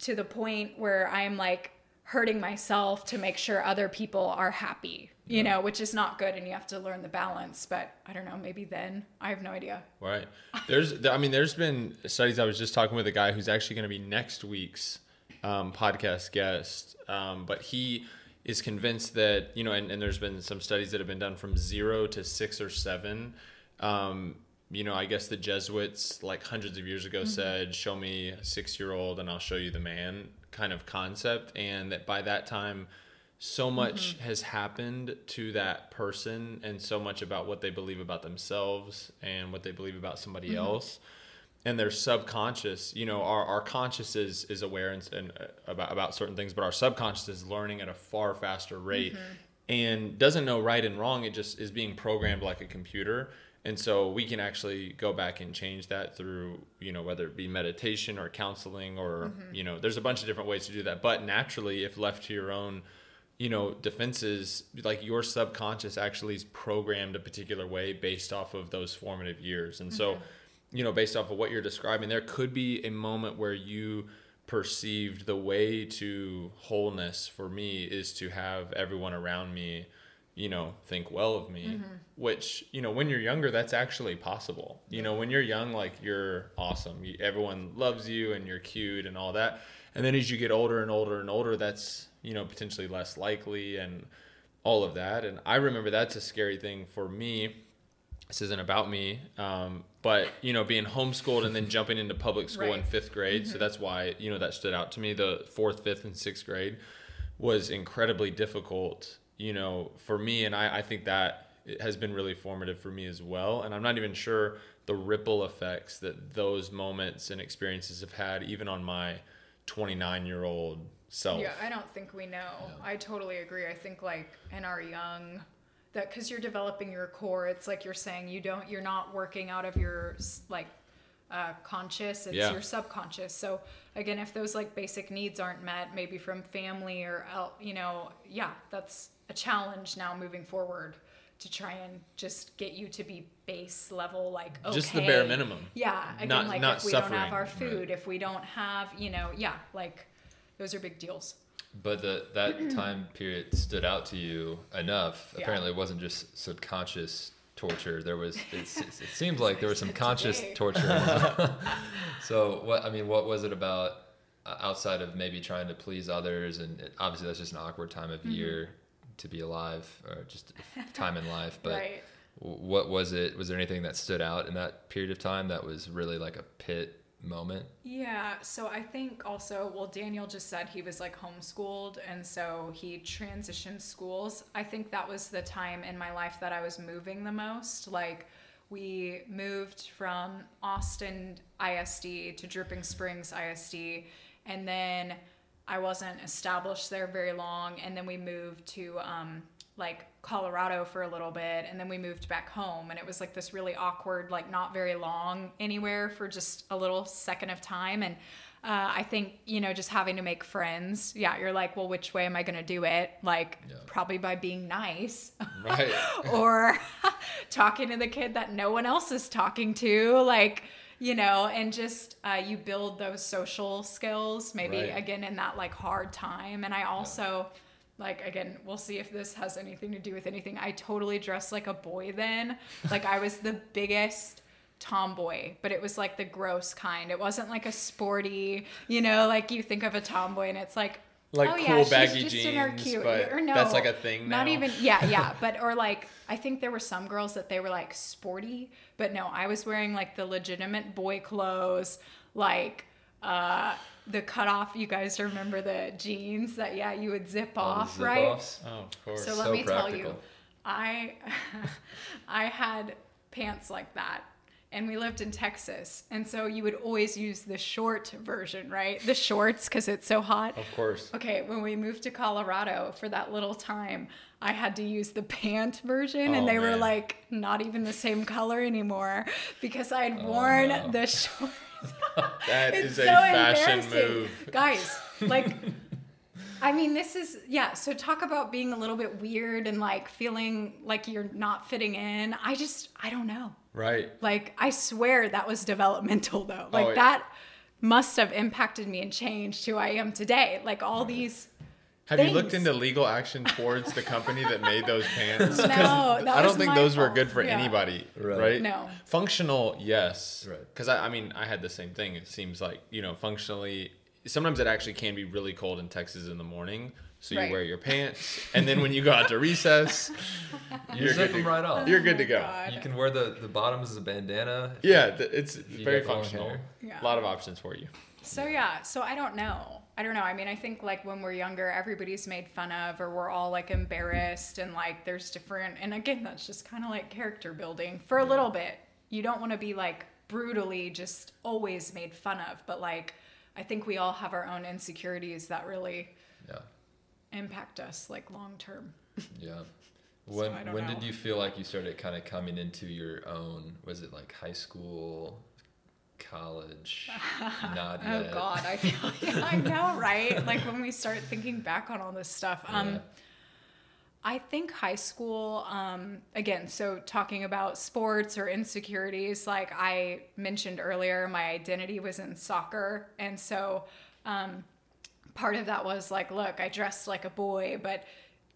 to the point where I'm like hurting myself to make sure other people are happy, you know, which is not good and you have to learn the balance, but I don't know, maybe then. I have no idea. Right. There's, I mean, there's been studies. I was just talking with a guy who's actually going to be next week's um, podcast guest, um, but he is convinced that you know, and, and there's been some studies that have been done from zero to six or seven. Um, you know, I guess the Jesuits, like hundreds of years ago, said, Show me a six year old and I'll show you the man kind of concept. And that by that time, so mm-hmm. much has happened to that person and so much about what they believe about themselves and what they believe about somebody mm-hmm. else. And their subconscious you know our, our conscious is, is aware and, and uh, about, about certain things but our subconscious is learning at a far faster rate. Mm-hmm. And doesn't know right and wrong it just is being programmed like a computer and so we can actually go back and change that through you know whether it be meditation or counseling or mm-hmm. you know there's a bunch of different ways to do that. But naturally if left to your own you know defenses like your subconscious actually is programmed a particular way based off of those formative years. And so mm-hmm. you know based off of what you're describing there could be a moment where you perceived the way to wholeness for me is to have everyone around me you know think well of me which you know when you're younger that's actually possible. You know when you're young like you're awesome. You, everyone loves you and you're cute and all that. And then as you get older and older and older that's you know potentially less likely and all of that. And i remember that's a scary thing for me. This isn't about me um, but you know being homeschooled and then *laughs* jumping into public school in fifth grade. So that's why you know that stood out to me. The fourth fifth and sixth grade was incredibly difficult you know for me and i, I think that it has been really formative for me as well and i'm not even sure the ripple effects that those moments and experiences have had even on my 29 year old self Yeah, I don't think we know. I totally agree. I think like in our young that cuz you're developing your core, it's like you're saying you don't you're not working out of your like uh, conscious, it's Yeah. your subconscious. So again, if those like basic needs aren't met, maybe from family or you know, yeah, that's a challenge now moving forward to try and just get you to be base level like okay. Just the bare minimum. Yeah, again, Not- like not if we don't have suffering. our Right. food, if we don't have, you know, yeah, like those are big deals. But the, that *clears throat* time period stood out to you enough. Yeah. Apparently, it wasn't just subconscious torture. There was. It's, it seems like there was some *laughs* Today. conscious torture. *laughs* so, what I mean, what was it about uh, outside of maybe trying to please others? And it, obviously, that's just an awkward time Mm-hmm. of year to be alive, or just time in life. *laughs* But right. what was it? Was there anything that stood out in that period of time that was really like a pit moment? Yeah, so I think also, well, Daniel just said he was like homeschooled, and so he transitioned schools. I think that was the time in my life that I was moving the most. Like, we moved from Austin ISD to Dripping Springs ISD, and then I wasn't established there very long, and then we moved to um, like Colorado for a little bit, and then we moved back home, and it was like this really awkward, like not very long anywhere for just a little second of time, and uh, I think you know just having to make friends. Yeah, you're like, well, which way am I gonna do it? Like Yeah. probably by being nice, right *laughs* or *laughs* talking to the kid that no one else is talking to, like you know, and just uh, you build those social skills maybe Right. again in that like hard time. And I also like again, we'll see if this has anything to do with anything. I totally dressed like a boy then. *laughs* Like I was the biggest tomboy, but it was like the gross kind. It wasn't like a sporty, you know, like you think of a tomboy and it's like Like oh, cool yeah, she's baggy just in her jeans, cute, but or no, that's like a thing Now. Not even, yeah, yeah, *laughs* but or like I think there were some girls that they were like sporty, but no, I was wearing like the legitimate boy clothes, like uh the cutoff. You guys remember the jeans that yeah you would zip All off, zip right? offs? oh of course So let So me tell you, practical. I *laughs* I had pants like that. And we lived in Texas. And so you would always use the short version, right? The shorts because it's so hot. of course Okay, when we moved to Colorado for that little time, I had to use the pant version, and Oh, they were like not even the same color anymore because I had oh, worn no. the shorts. *laughs* That it's is so a fashion embarrassing. move. guys. Like, *laughs* I mean, this is yeah. So talk about being a little bit weird and like feeling like you're not fitting in. I just I don't know. Right Like I swear that was developmental though. Oh, like Oh, it- that must have impacted me and changed who I am today. Like all these Have you looked into legal action towards the company that made those *laughs* pants? 'Cause No, that I don't think my those were good for Yeah. anybody, Right. right? No. Functional, yes. Right. Because I, I mean, I had the same thing. It seems like you know, functionally, sometimes it actually can be really cold in Texas in the morning. So you Right. wear your pants, and then when you go out to recess, You *laughs* you're zip good them to, right off. You're good to Oh my go. God. You can wear the, the bottoms as a bandana. Yeah, th- it's very functional. Yeah. A lot of options for you. So yeah, so I don't know. I don't know. I mean, I think like when we're younger, everybody's made fun of, or we're all like embarrassed, and like there's different. And again, that's just kind of like character building for a little bit. You don't want to be like brutally just always made fun of, but like I think we all have our own insecurities that really Yeah. Impact us like long term. *laughs* Yeah. When don't when know. did you feel like you started kind of coming into your own? Was it like high school, college? *laughs* Not Oh yet. God, I feel *laughs* yeah, I know, right? Like when we start thinking back on all this stuff. Um Yeah. I think high school, um, again, so talking about sports or insecurities, like I mentioned earlier, my identity was in soccer. And so um, part of that was like, look, I dressed like a boy, but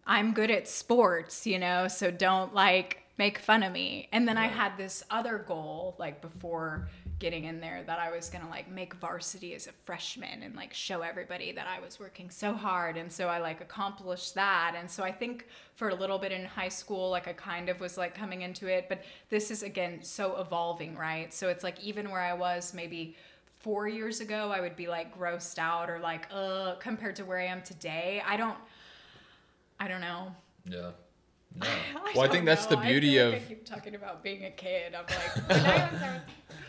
I'm good at sports, you know, so don't like make fun of me. And then I had this other goal, like before getting in there, that I was gonna like make varsity as a freshman and like show everybody that I was working so hard. And so I like accomplished that. And so I think for a little bit in high school, like I kind of was like coming into it, but this is again so evolving, right? So it's like even where I was maybe four years ago, I would be like grossed out or like, uh, compared to where I am today. I don't, I don't know. Yeah. No. *laughs* Well, I think that's the know. I beauty feel like of- I keep talking about being a kid. I'm like, *laughs* I I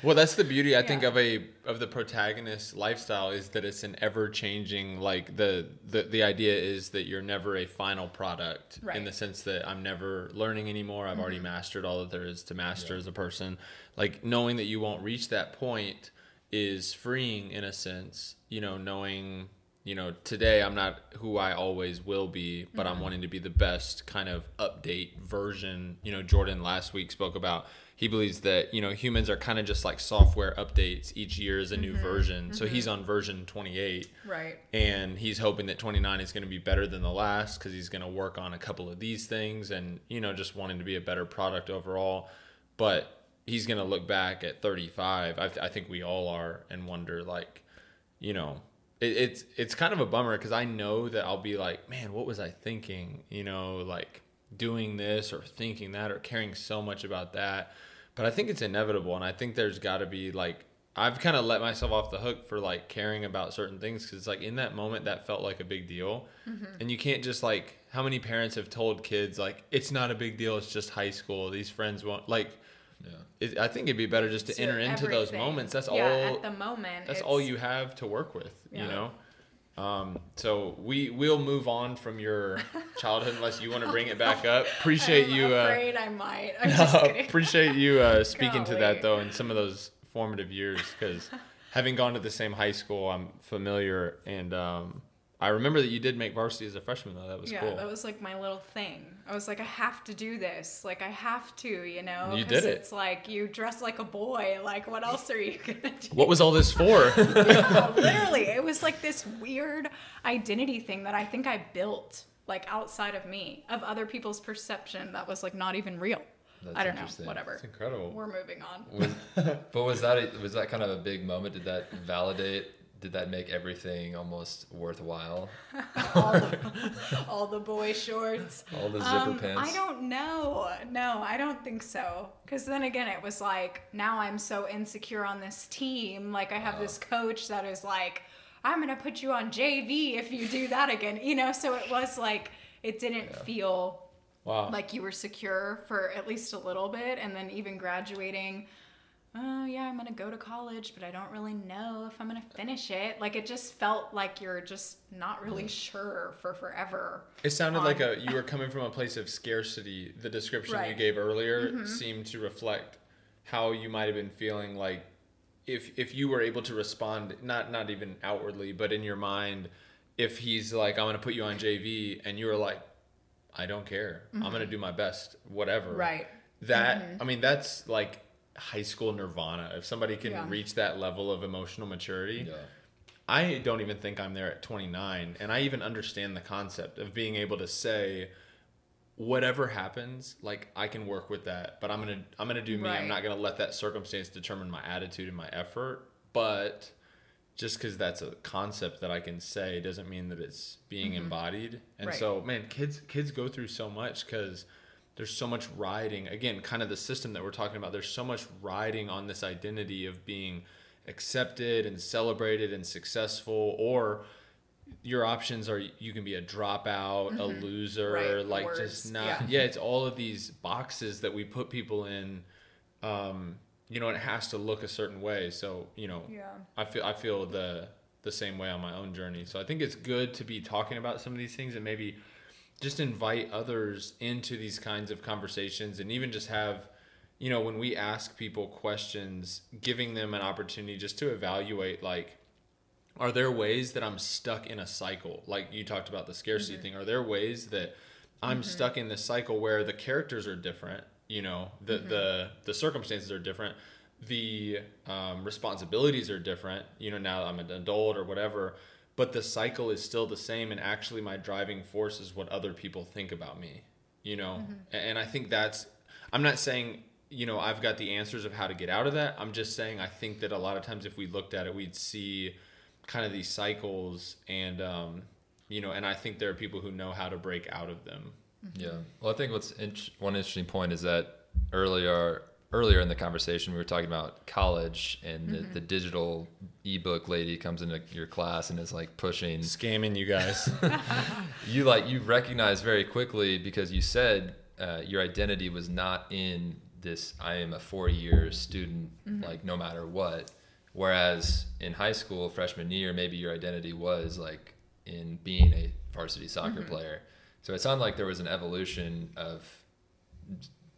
Well, that's the beauty I think of a of the protagonist lifestyle is that it's an ever changing. Like the, the the idea is that you're never a final product right. in the sense that I'm never learning anymore. I've already Mm-hmm. mastered all that there is to master Yeah. as a person. Like knowing that you won't reach that point is freeing in a sense. You know, knowing you know today I'm not who I always will be, but Mm-hmm. I'm wanting to be the best kind of update version. You know, Jordan last week spoke about he believes that you know humans are kind of just like software updates each year is a new version so he's on version 28 right. and he's hoping that 29 is going to be better than the last because he's going to work on a couple of these things and you know just wanting to be a better product overall but he's going to look back at 35 I, I think we all are and wonder like you know it, it's it's kind of a bummer because i know that i'll be like man what was i thinking? You know like doing this or thinking that or caring so much about that. But i think it's inevitable and i think there's got to be like i've kind of let myself off the hook for like caring about certain things because like in that moment that felt like a big deal. Mm-hmm. And you can't just like how many parents have told kids like it's not a big deal it's just high school. These friends won't like Yeah. it, i think it'd be better just to So enter into those moments that's yeah, all At the moment, that's all you have to work with Yeah. you know um, so we will move on from your *laughs* childhood unless you want to bring it back *laughs* up appreciate I'm you uh, afraid I might. *laughs* Kidding. appreciate you uh, speaking to that though in some of those formative years because having gone to the same high school i'm familiar and um, i remember that you did make varsity as a freshman though that was yeah, cool that was like my little thing. I was like, I have to do this. Like, I have to, you know? You 'Cause did it. It's like you dress like a boy. Like, what else are you *laughs* gonna do? what was all this for *laughs* Yeah, *laughs* literally, it was like this weird identity thing that I think I built, like outside of me, of other people's perception that was like not even real. That's I don't know. interesting. Whatever. it's incredible We're moving on. Was, but was that a, was that kind of a big moment? Did that validate? Did that make everything almost worthwhile? *laughs* all, the, all the boy shorts. *laughs* All the zipper Um, pants. I don't know. No, I don't think so. Because then again, it was like now I'm so insecure on this team. Like I have this coach that is like, I'm gonna put you on JV if you do that again. You know, so it was like it didn't feel wow like you were secure for at least a little bit, and then even graduating. Oh yeah, I'm gonna go to college, but I don't really know if I'm gonna finish it. Like it just felt like you're just not really sure for forever. It sounded like a you were *laughs* coming from a place of scarcity. The description you Right. Mm-hmm. gave earlier seemed to reflect how you might have been feeling like if if you were able to respond not not even outwardly, but in your mind, if he's like I'm going to put you on JV and you were like I don't care. I'm going to do my best whatever. Mm-hmm. Right. That I mean that's like high school nirvana. If somebody can Yeah. reach that level of emotional maturity, Yeah. I don't even think I'm there at 29, and I even understand the concept of being able to say, whatever happens, like I can work with that, but I'm gonna I'm gonna do me. I'm not gonna let that circumstance determine my attitude and my effort. But just because that's a concept that I can say doesn't mean that it's being mm-hmm. embodied. And Right. so, man, kids kids go through so much because there's so much riding. Again, kind of the system that we're talking about. There's so much riding on this identity of being accepted and celebrated and successful, or your options are you can be a dropout, a loser, Mm-hmm. Right, like worse, just not. yeah. Yeah. it's all of these boxes that we put people in. Um, you know, it has to look a certain way. So, you know, Yeah. I feel I feel the the same way on my own journey. So I think it's good to be talking about some of these things and maybe just invite others into these kinds of conversations and even just have you know when we ask people questions giving them an opportunity just to evaluate like are there ways that I'm stuck in a cycle? Like you talked about the scarcity mm-hmm. thing. Are there ways that I'm mm-hmm. stuck in this cycle where the characters are different you know the mm-hmm. the the circumstances are different the um, responsibilities are different you know now i'm an adult or whatever but the cycle is still the same and actually my driving force is what other people think about me you know? A- and i think that's i'm not saying you know i've got the answers of how to get out of that. I'm just saying i think that a lot of times if we looked at it we'd see kind of these cycles and um, you know and i think there are people who know how to break out of them. Yeah. Well, I think what's int- one interesting point is that earlier earlier in the conversation we were talking about college and the, mm-hmm. the digital ebook lady comes into your class and is like pushing scamming you guys. *laughs* You like you recognize very quickly because you said uh, your identity was not in this i am a four year student mm-hmm. like no matter what. Whereas in high school freshman year maybe your identity was like in being a varsity soccer mm-hmm. player. So it sounded like there was an evolution of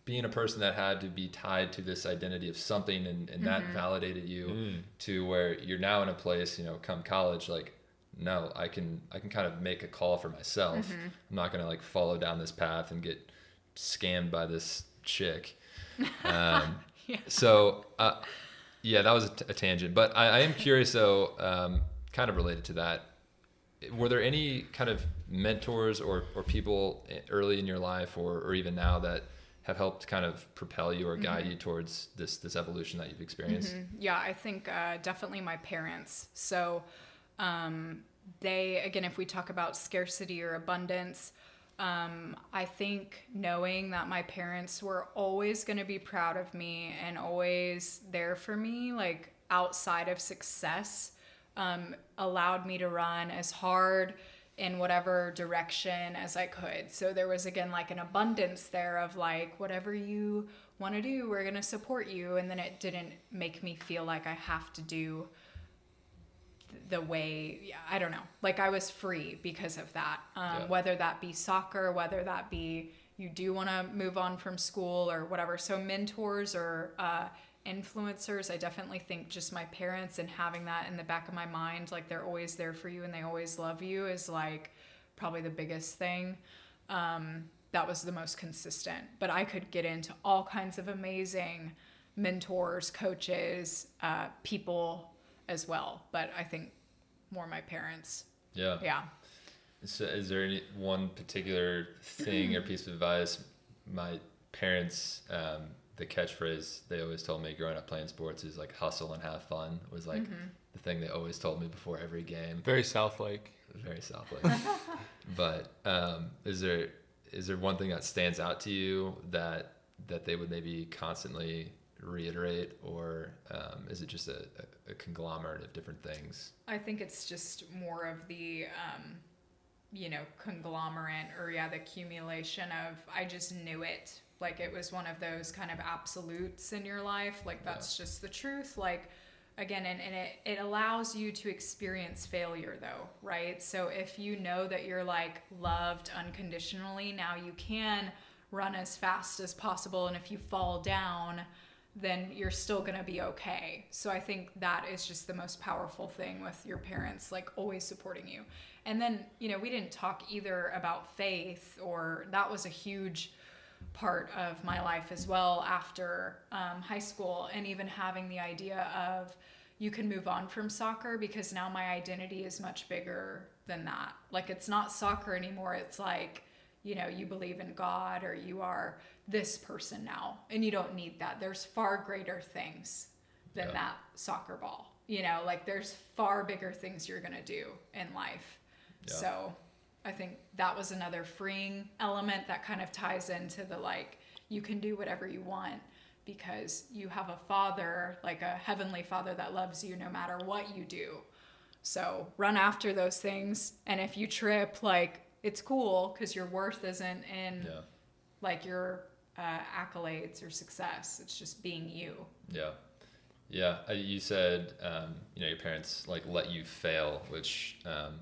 being a person that had to be tied to this identity of something and, and that validated you Mm. to where you're now in a place you know come college like no i can i can kind of make a call for myself. I'm not going to like follow down this path and get scammed by this chick. *laughs* Um, Yeah. so uh, yeah that was a, t- a tangent but I, I am curious though um, kind of related to that. Were there any kind of mentors or, or people early in your life or, or even now that have helped kind of propel you or guide you towards this this evolution that you've experienced Mhm. Yeah, I think uh, definitely my parents. So um, they, again, if we talk about scarcity or abundance, um, I think knowing that my parents were always going to be proud of me and always there for me, like outside of success, um, allowed me to run as hard in whatever direction as I could. So there was again like an abundance there of like whatever you want to do, we're going to support you and then it didn't make me feel like I have to do the way yeah, I don't know. Like I was free because of that. Um, Yeah. whether that be soccer, whether that be you do want to move on from school or whatever. So mentors or uh, influencers, I definitely think just my parents and having that in the back of my mind, like they're always there for you and they always love you, is like probably the biggest thing. Um, that was the most consistent. But I could get into all kinds of amazing mentors, coaches, uh, people as well. But I think more my parents. yeah Yeah. So is there any one particular thing or piece of advice? My parents, um, the catchphrase they always told me growing up playing sports is like hustle and have fun was like the thing they always told me before every game. very south lake Very softly. *laughs* but um, is there is there one thing that stands out to you that that they would maybe constantly reiterate, or um, is it just a, a, a conglomerate of different things? I think it's just more of the, um, you know, conglomerate or yeah, the accumulation of I just knew it. Like it was one of those kind of absolutes in your life. Like that's just the truth. Like again, and, and it, it allows you to experience failure though, right? So if you know that you're like loved unconditionally, now you can run as fast as possible. And if you fall down, then you're still going to be okay. So I think that is just the most powerful thing with your parents, like always supporting you. And then, you know, we didn't talk either about faith, or that was a huge part of my life as well after um, high school, and even having the idea of you can move on from soccer because now my identity is much bigger than that. Like it's not soccer anymore, it's like, you know, you believe in God or you are this person now, and you don't need that. There's far greater things than Yeah. that soccer ball. You know, like there's far bigger things you're going to do in life. Yeah. So I think that was another freeing element that kind of ties into the like, you can do whatever you want because you have a father, like a heavenly father that loves you no matter what you do. So run after those things. And if you trip, like, it's cool because your worth isn't in Yeah. like your uh, accolades or success. It's just being you. Yeah. Yeah. Uh, You said, um, you know, your parents like let you fail, which um,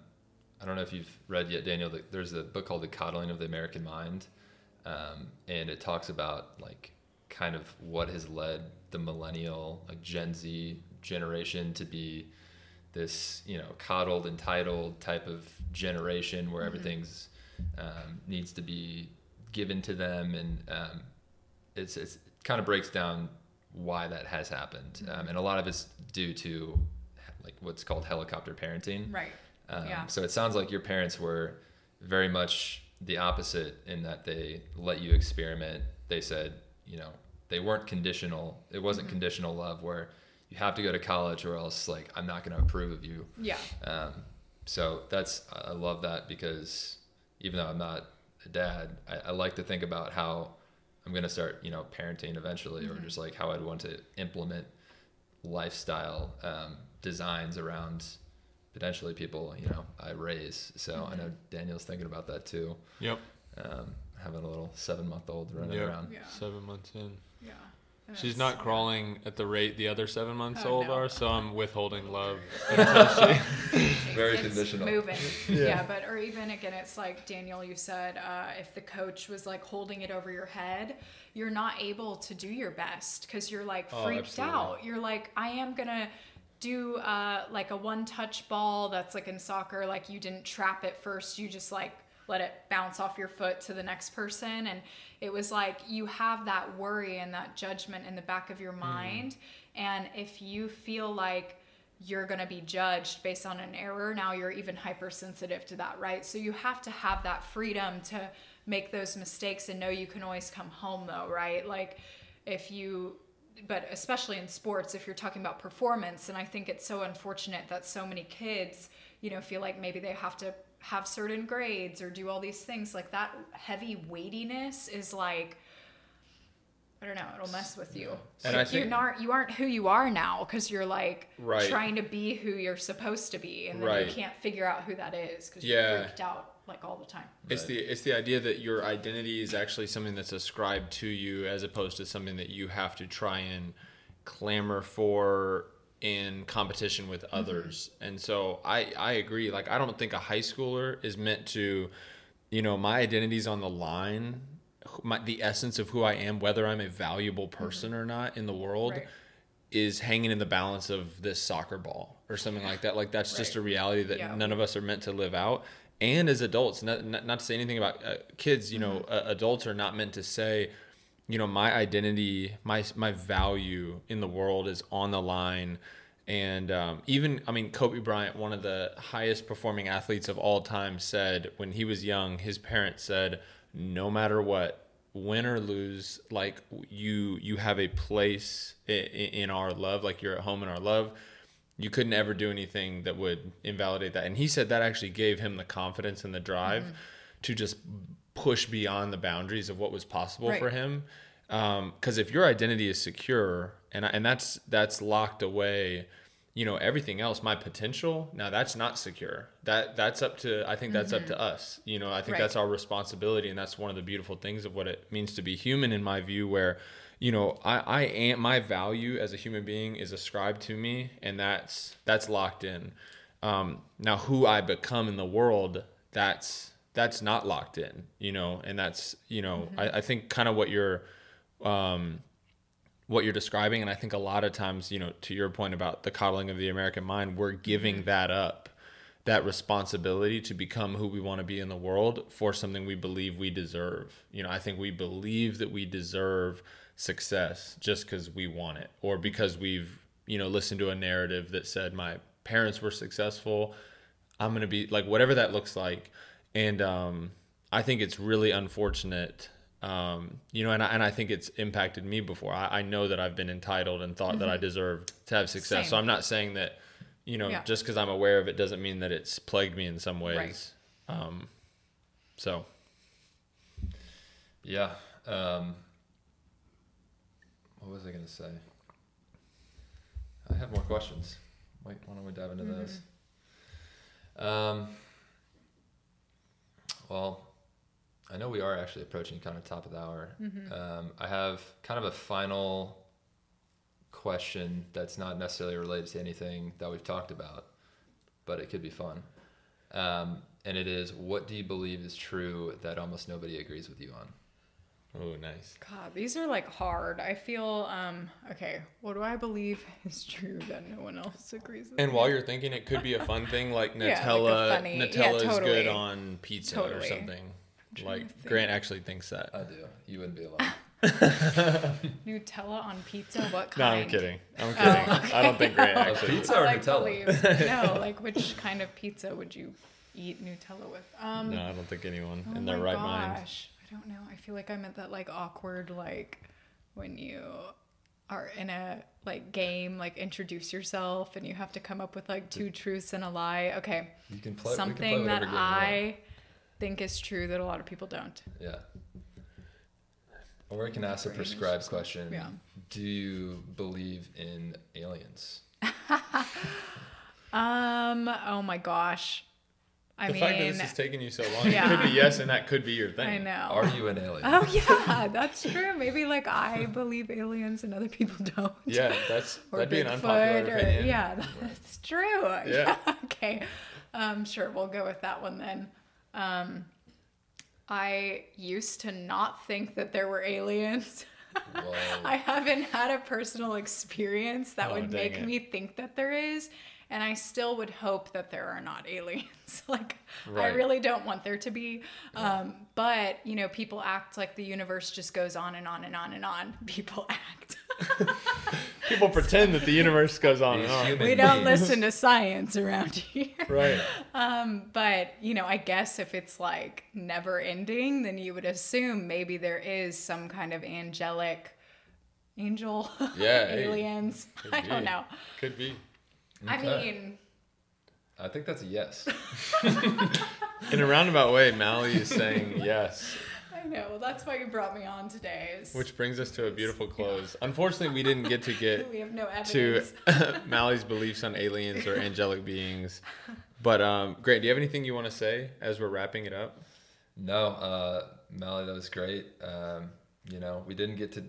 I don't know if you've read yet, Daniel. There's a book called The Coddling of the American Mind. Um, and it talks about like kind of what has led the millennial, like Gen Z generation to be this, you know, coddled, entitled type of generation where everything's um, needs to be given to them. And um, it's, it's, it kind of breaks down why that has happened. Um, and a lot of it's due to like what's called helicopter parenting. Right. Um, Yeah. So it sounds like your parents were very much the opposite in that they let you experiment. They said, you know, they weren't conditional. It wasn't Mm-hmm. conditional love where you have to go to college or else like I'm not going to approve of you. Yeah. Um, so that's I love that because even though I'm not a dad, I, I like to think about how I'm going to start, you know, parenting eventually, or just like how I'd want to implement lifestyle um, designs around potentially people, you know, I raise. So I know Daniel's thinking about that too. Yep. Um, having a little seven month old running Yep. around. Yeah. Seven months in. Yeah. And She's not crawling at the rate the other seven months Oh, old no. are, so I'm withholding *laughs* love until she. *laughs* *laughs* Very it's conditional. Moving. Yeah. Yeah. but or even again, it's like Daniel, you said, uh, if the coach was like holding it over your head, you're not able to do your best because you're like Oh, freaked absolutely. out. You're like, I am gonna do uh, like a one touch ball that's like in soccer, like you didn't trap it first, you just like let it bounce off your foot to the next person. And it was like you have that worry and that judgment in the back of your mind. And if you feel like you're going to be judged based on an error, now you're even hypersensitive to that, right? So you have to have that freedom to make those mistakes and know you can always come home, though, right? Like if you but especially in sports if you're talking about performance and i think it's so unfortunate that so many kids you know feel like maybe they have to have certain grades or do all these things like that heavy weightiness is like i don't know it'll mess with you And Like, I think- you aren't you aren't who you are now because you're like Right. trying to be who you're supposed to be and then Right. you can't figure out who that is because Yeah. you're freaked out like all the time It's the it's the idea that your identity is actually something that's ascribed to you as opposed to something that you have to try and clamor for in competition with mm-hmm. others. And so I I agree like I don't think a high schooler is meant to you know my identity's on the line my, the essence of who I am whether I'm a valuable mm-hmm. person or not in the world Right. is hanging in the balance of this soccer ball or something like that. Like that's just a reality that Yeah. none of us are meant to live out. And as adults, not, not, not to say anything about uh, kids, you know, uh, adults are not meant to say, you know, my identity, my my value in the world is on the line. And um, even, I mean, Kobe Bryant, one of the highest performing athletes of all time, said when he was young, his parents said, no matter what, win or lose, like you you have a place in, in our love, like you're at home in our love. You couldn't ever do anything that would invalidate that. And he said that actually gave him the confidence and the drive to just push beyond the boundaries of what was possible Right. for him. Um, because if your identity is secure and and that's that's locked away, you know everything else, my potential. Now that's not secure. That that's up to I think that's up to mm-hmm. us. You know I think Right. that's our responsibility, and that's one of the beautiful things of what it means to be human, in my view. Where you know I I am my value as a human being is ascribed to me, and that's that's locked in. Um, now who I become in the world, that's that's not locked in. You know, and that's you know I, I think kind of what you're um, what you're describing and i think a lot of times you know to your point about the coddling of the american mind we're giving that up that responsibility to become who we want to be in the world for something we believe we deserve you know i think we believe that we deserve success just because we want it or because we've you know listened to a narrative that said my parents were successful i'm going to be like whatever that looks like and um, i think it's really unfortunate Um, you know, and I, and I think it's impacted me before. I, I know that I've been entitled and thought that I deserved to have success. So I'm not saying that, you know, Yeah. just because I'm aware of it doesn't mean that it's plagued me in some ways. Um, so Yeah. Um, what was I going to say? I have more questions. Wait, why don't we dive into those? Um, well, I know we are actually approaching kind of top of the hour. Um, I have kind of a final question that's not necessarily related to anything that we've talked about, but it could be fun. Um, and it is, what do you believe is true that almost nobody agrees with you on? Oh, nice. God, these are like hard. I feel um okay. What do I believe *laughs* is true that no one else agrees with? And me? while you're thinking, it could be a fun thing like *laughs* Yeah, like a Nutella. funny- yeah, Nutella is good on pizza or something. Like. Grant actually thinks that. I do. You wouldn't be alone. *laughs* Nutella on pizza, what kind? no. I'm kidding. I'm Oh, kidding. I don't think Grant Of actually. pizza or like Nutella? believes- no, like which kind of pizza would you eat Nutella with? Um, No, I don't think anyone oh in their my right mind. gosh, I don't know. I feel like I'm at that like awkward like when you are in a like game, like introduce yourself and you have to come up with like two truths and a lie. Okay, You can play. we can play something that game you want. I think is true that a lot of people don't. Yeah. Or I can ask a prescribed question. yeah. Do you believe in aliens? *laughs* Um. Oh my gosh. I the mean, fact that this is taking you so long, Yeah. it could be yes, and that could be your thing. I know. Are you an alien? Oh yeah, that's true. Maybe like I *laughs* believe aliens and other people *laughs* don't. Yeah, that's Or that'd be an unpopular or- opinion. Yeah, that's true. *laughs* Yeah. okay. Um, sure, we'll go with that one then. Um, I used to not think that there were aliens. Whoa. I haven't had a personal experience that Oh, would make it. me think that there is. And I still would hope that there are not aliens. *laughs* like, I really don't want there to be. Um, but, you know, people act like the universe just goes on and on and on and on. *laughs* People act. *laughs* People pretend that the universe goes on and These on. we don't listen to science around here. Right. Um, but, you know, I guess if it's like never ending, then you would assume maybe there is some kind of angelic angel Yeah, aliens. Could I don't know. Could be. I mean, I think that's a yes. *laughs* In a roundabout way, Mali is saying *laughs* yes, I know. Well, that's why you brought me on today. Is which brings us to a beautiful close. Unfortunately, we didn't get to *laughs* get we have no to evidence. Mali's beliefs on aliens or angelic beings. But um, great. Do you have anything you want to say as we're wrapping it up? No, uh, Mali, that was great. Um, you know, we didn't get to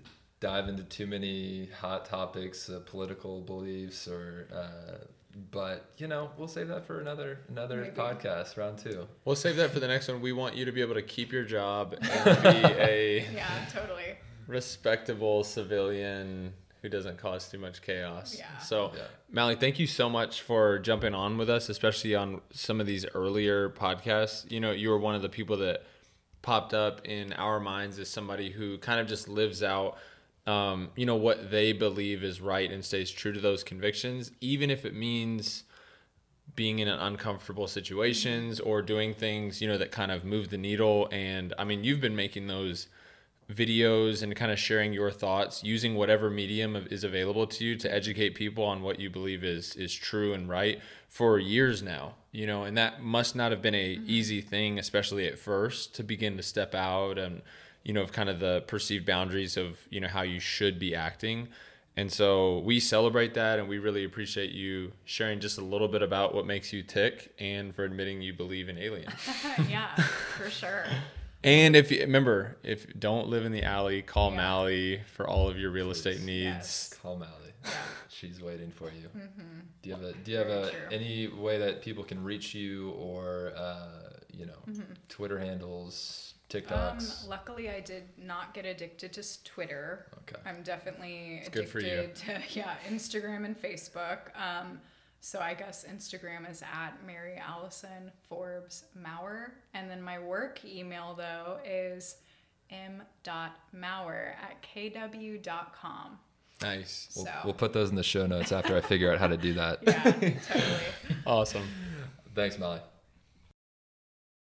dive into too many hot topics, uh, political beliefs, or. Uh, but you know, we'll save that for another another Maybe. podcast, round two. We'll save that for the next one. We want you to be able to keep your job and *laughs* be a yeah, totally. respectable civilian who doesn't cause too much chaos. Yeah. So, Yeah. Mali, thank you so much for jumping on with us, especially on some of these earlier podcasts. You know, you were one of the people that popped up in our minds as somebody who kind of just lives out um, you know what they believe is right and stays true to those convictions even if it means being in an uncomfortable situations or doing things you know that kind of move the needle. And i mean you've been making those videos and kind of sharing your thoughts using whatever medium is available to you to educate people on what you believe is is true and right for years now you know? And that must not have been a easy thing especially at first to begin to step out and you know of kind of the perceived boundaries of you know how you should be acting and so we celebrate that and we really appreciate you sharing just a little bit about what makes you tick and for admitting you believe in aliens. *laughs* yeah, for sure. and if you remember, if don't live in the alley, call Yeah. Mali for all of your real estate needs. Yes. Call Mali. *laughs* She's waiting for you. Mm-hmm. Do you have a Do you have Very a true. any way that people can reach you or uh, you know Mm-hmm. Twitter handles, Um, luckily, I did not get addicted to Twitter. Okay. I'm definitely It's good for you. addicted to *laughs* yeah Instagram and Facebook. Um, so I guess Instagram is at Mary Alison Forbes Maurer, and then my work email though is m.maurer at kw.com. Nice. We'll, So we'll put those in the show notes after I figure out how to do that. *laughs* yeah, totally. *laughs* Awesome. Thanks, Mali.